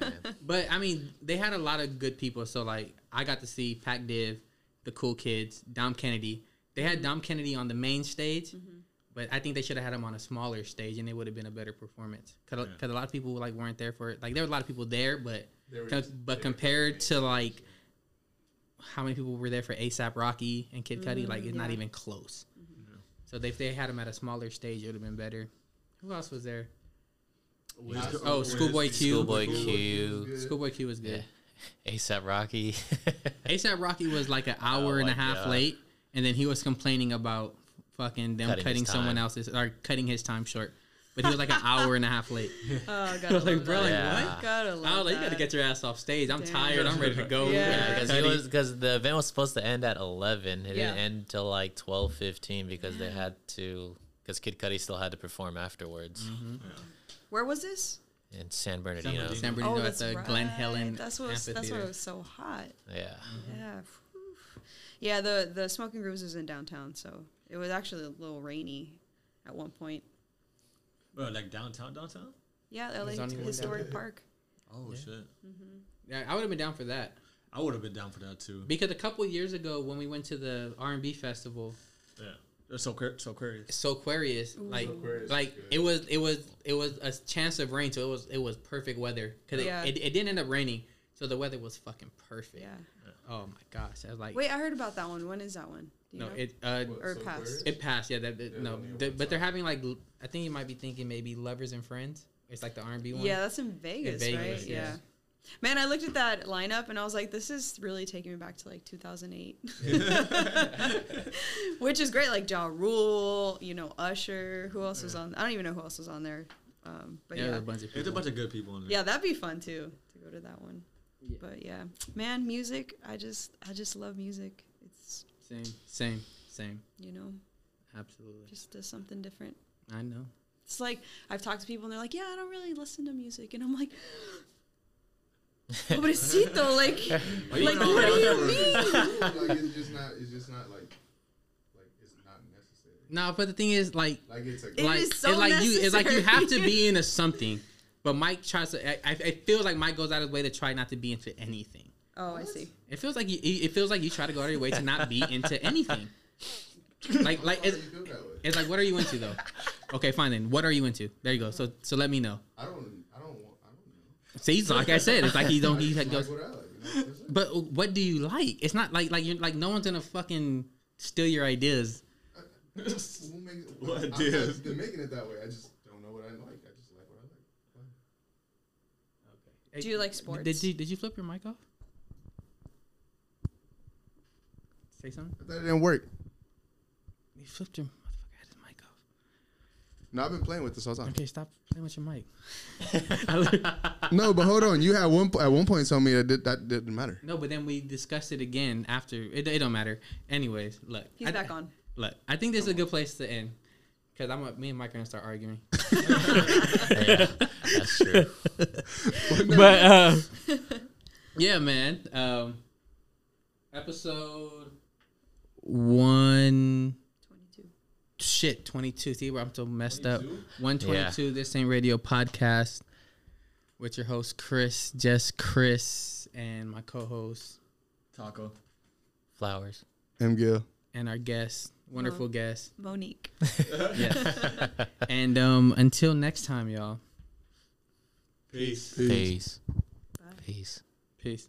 Man. But I mean, they had a lot of good people. So like, I got to see Pac Div, the Cool Kids, Dom Kennedy. They had Dom Kennedy on the main stage, Mm-hmm. But I think they should have had him on a smaller stage, and it would have been a better performance. Cause, Yeah. 'cause a lot of people like weren't there for it. Like there were a lot of people there, but They were but compared to like how many people were there for ASAP Rocky and Kid Cudi, like it's not Mm-hmm. yeah. even close. So if they had him at a smaller stage, it would have been better. Who else was there? Wiz- Oh, Schoolboy Q. Schoolboy Q. Schoolboy Q was good. ASAP Rocky. ASAP Rocky was like an hour Oh and a half God. late, and then he was complaining about fucking them Cutting cutting, someone else's or cutting his time short. but he was like an hour and a half late. Oh, gotta Like, love bro, like, Yeah. what? Gotta I love was like, you gotta get your ass off stage. I'm Damn. tired. I'm ready to go. Yeah. because it was because the event was supposed to end at eleven. It Yeah. didn't end till like twelve fifteen because they had to because Kid Cudi still had to perform afterwards mm-hmm. Where was this? in San Bernardino. Bernardino. San oh, Bernardino oh, at that's the right. Glen Helen That's what. Was, that's why it was so hot. Yeah, Yeah. Whew. Yeah. The the Smoking Grooves was in downtown, so it was actually a little rainy at one point. Well, like downtown, downtown. Yeah, There's LA only one Historic. Park. Oh shit! Mm-hmm. Yeah, I would have been down for that I would have been down for that too. because a couple years ago when we went to the R and B festival, Yeah, they're so so curious. Soulquarius, like Aquarius like it was it was it was a chance of rain, so it was it was perfect weather because Yeah. it, it, it didn't end up raining, so the weather was fucking perfect. Yeah. Oh my gosh, I was like, Wait, I heard about that one. When is that one? Do you no, know? it uh or past. it passed. Yeah, that, that- Yeah, no, only the- but they're having like I think you might be thinking maybe lovers and friends. It's like the R and B one. Yeah, that's in Vegas, Vegas, right? yeah. Yeah. Man, I looked at that lineup and I was like, this is really taking me back to like 2008. Which is great. Like Ja Rule, you know, Usher. Who else was on? I don't even know who else was on there. Um, but yeah, yeah. there's a bunch of It's a bunch of good people in there. Yeah, that'd be fun too to go to that one. Yeah. But yeah, man, music. I just, I just love music. It's, Same, same, same. you know, Absolutely, just does something different. I know. It's like I've talked to people and they're like, "Yeah, I don't really listen to music," and I'm like, oh, "Pobrecito, like, like know what do you mean?" like it's just not. It's just not like, like it's not necessary. No, but the thing is, like, Like it's a. It like is so it's like you, it's like you have to be into something. But Mike tries to. I, I it feels like Mike goes out of his way to try not to be into anything. Oh, I see. It feels like you. It feels like you try to go out of your way to not be into anything. Like, like it's, do you feel that way? it's like, what are you into though? Okay, fine then. What are you into? There you go. So, so let me know. I don't. I don't want. I don't know. See, so like I said, it's like he don't. He goes. like what I like. You know? That's. But what do you like? It's not like like you're like no one's gonna fucking steal your ideas. Who makes, What I'm ideas? not making it that way. I just don't know what I like. I just like what I like. Okay. Do you like sports? Did you did you flip your mic off? Say something. I thought it didn't work. You flipped your motherfucker had his mic off. No, I've been playing with this all the time. Okay, stop playing with your mic. No, but hold on. You had one at one point told me that did, that didn't matter. No, but then we discussed it again after. It, it don't matter. Anyways, look. He's I- back on. Look, I think this is a good place to end. Cause I'm a, me and Mike are gonna start arguing. yeah, that's true. but uh, yeah, man. Um, episode one. Twenty-two. Shit, twenty two. See where I'm so messed up. 22? One twenty two. This ain't radio podcast with your host Chris, just Chris, and my co-host Taco. Flowers. M. Gill. and our guest, wonderful guest. Monique. Yeah. and um, until next time, y'all. Peace. Peace. Bye. Peace. Peace.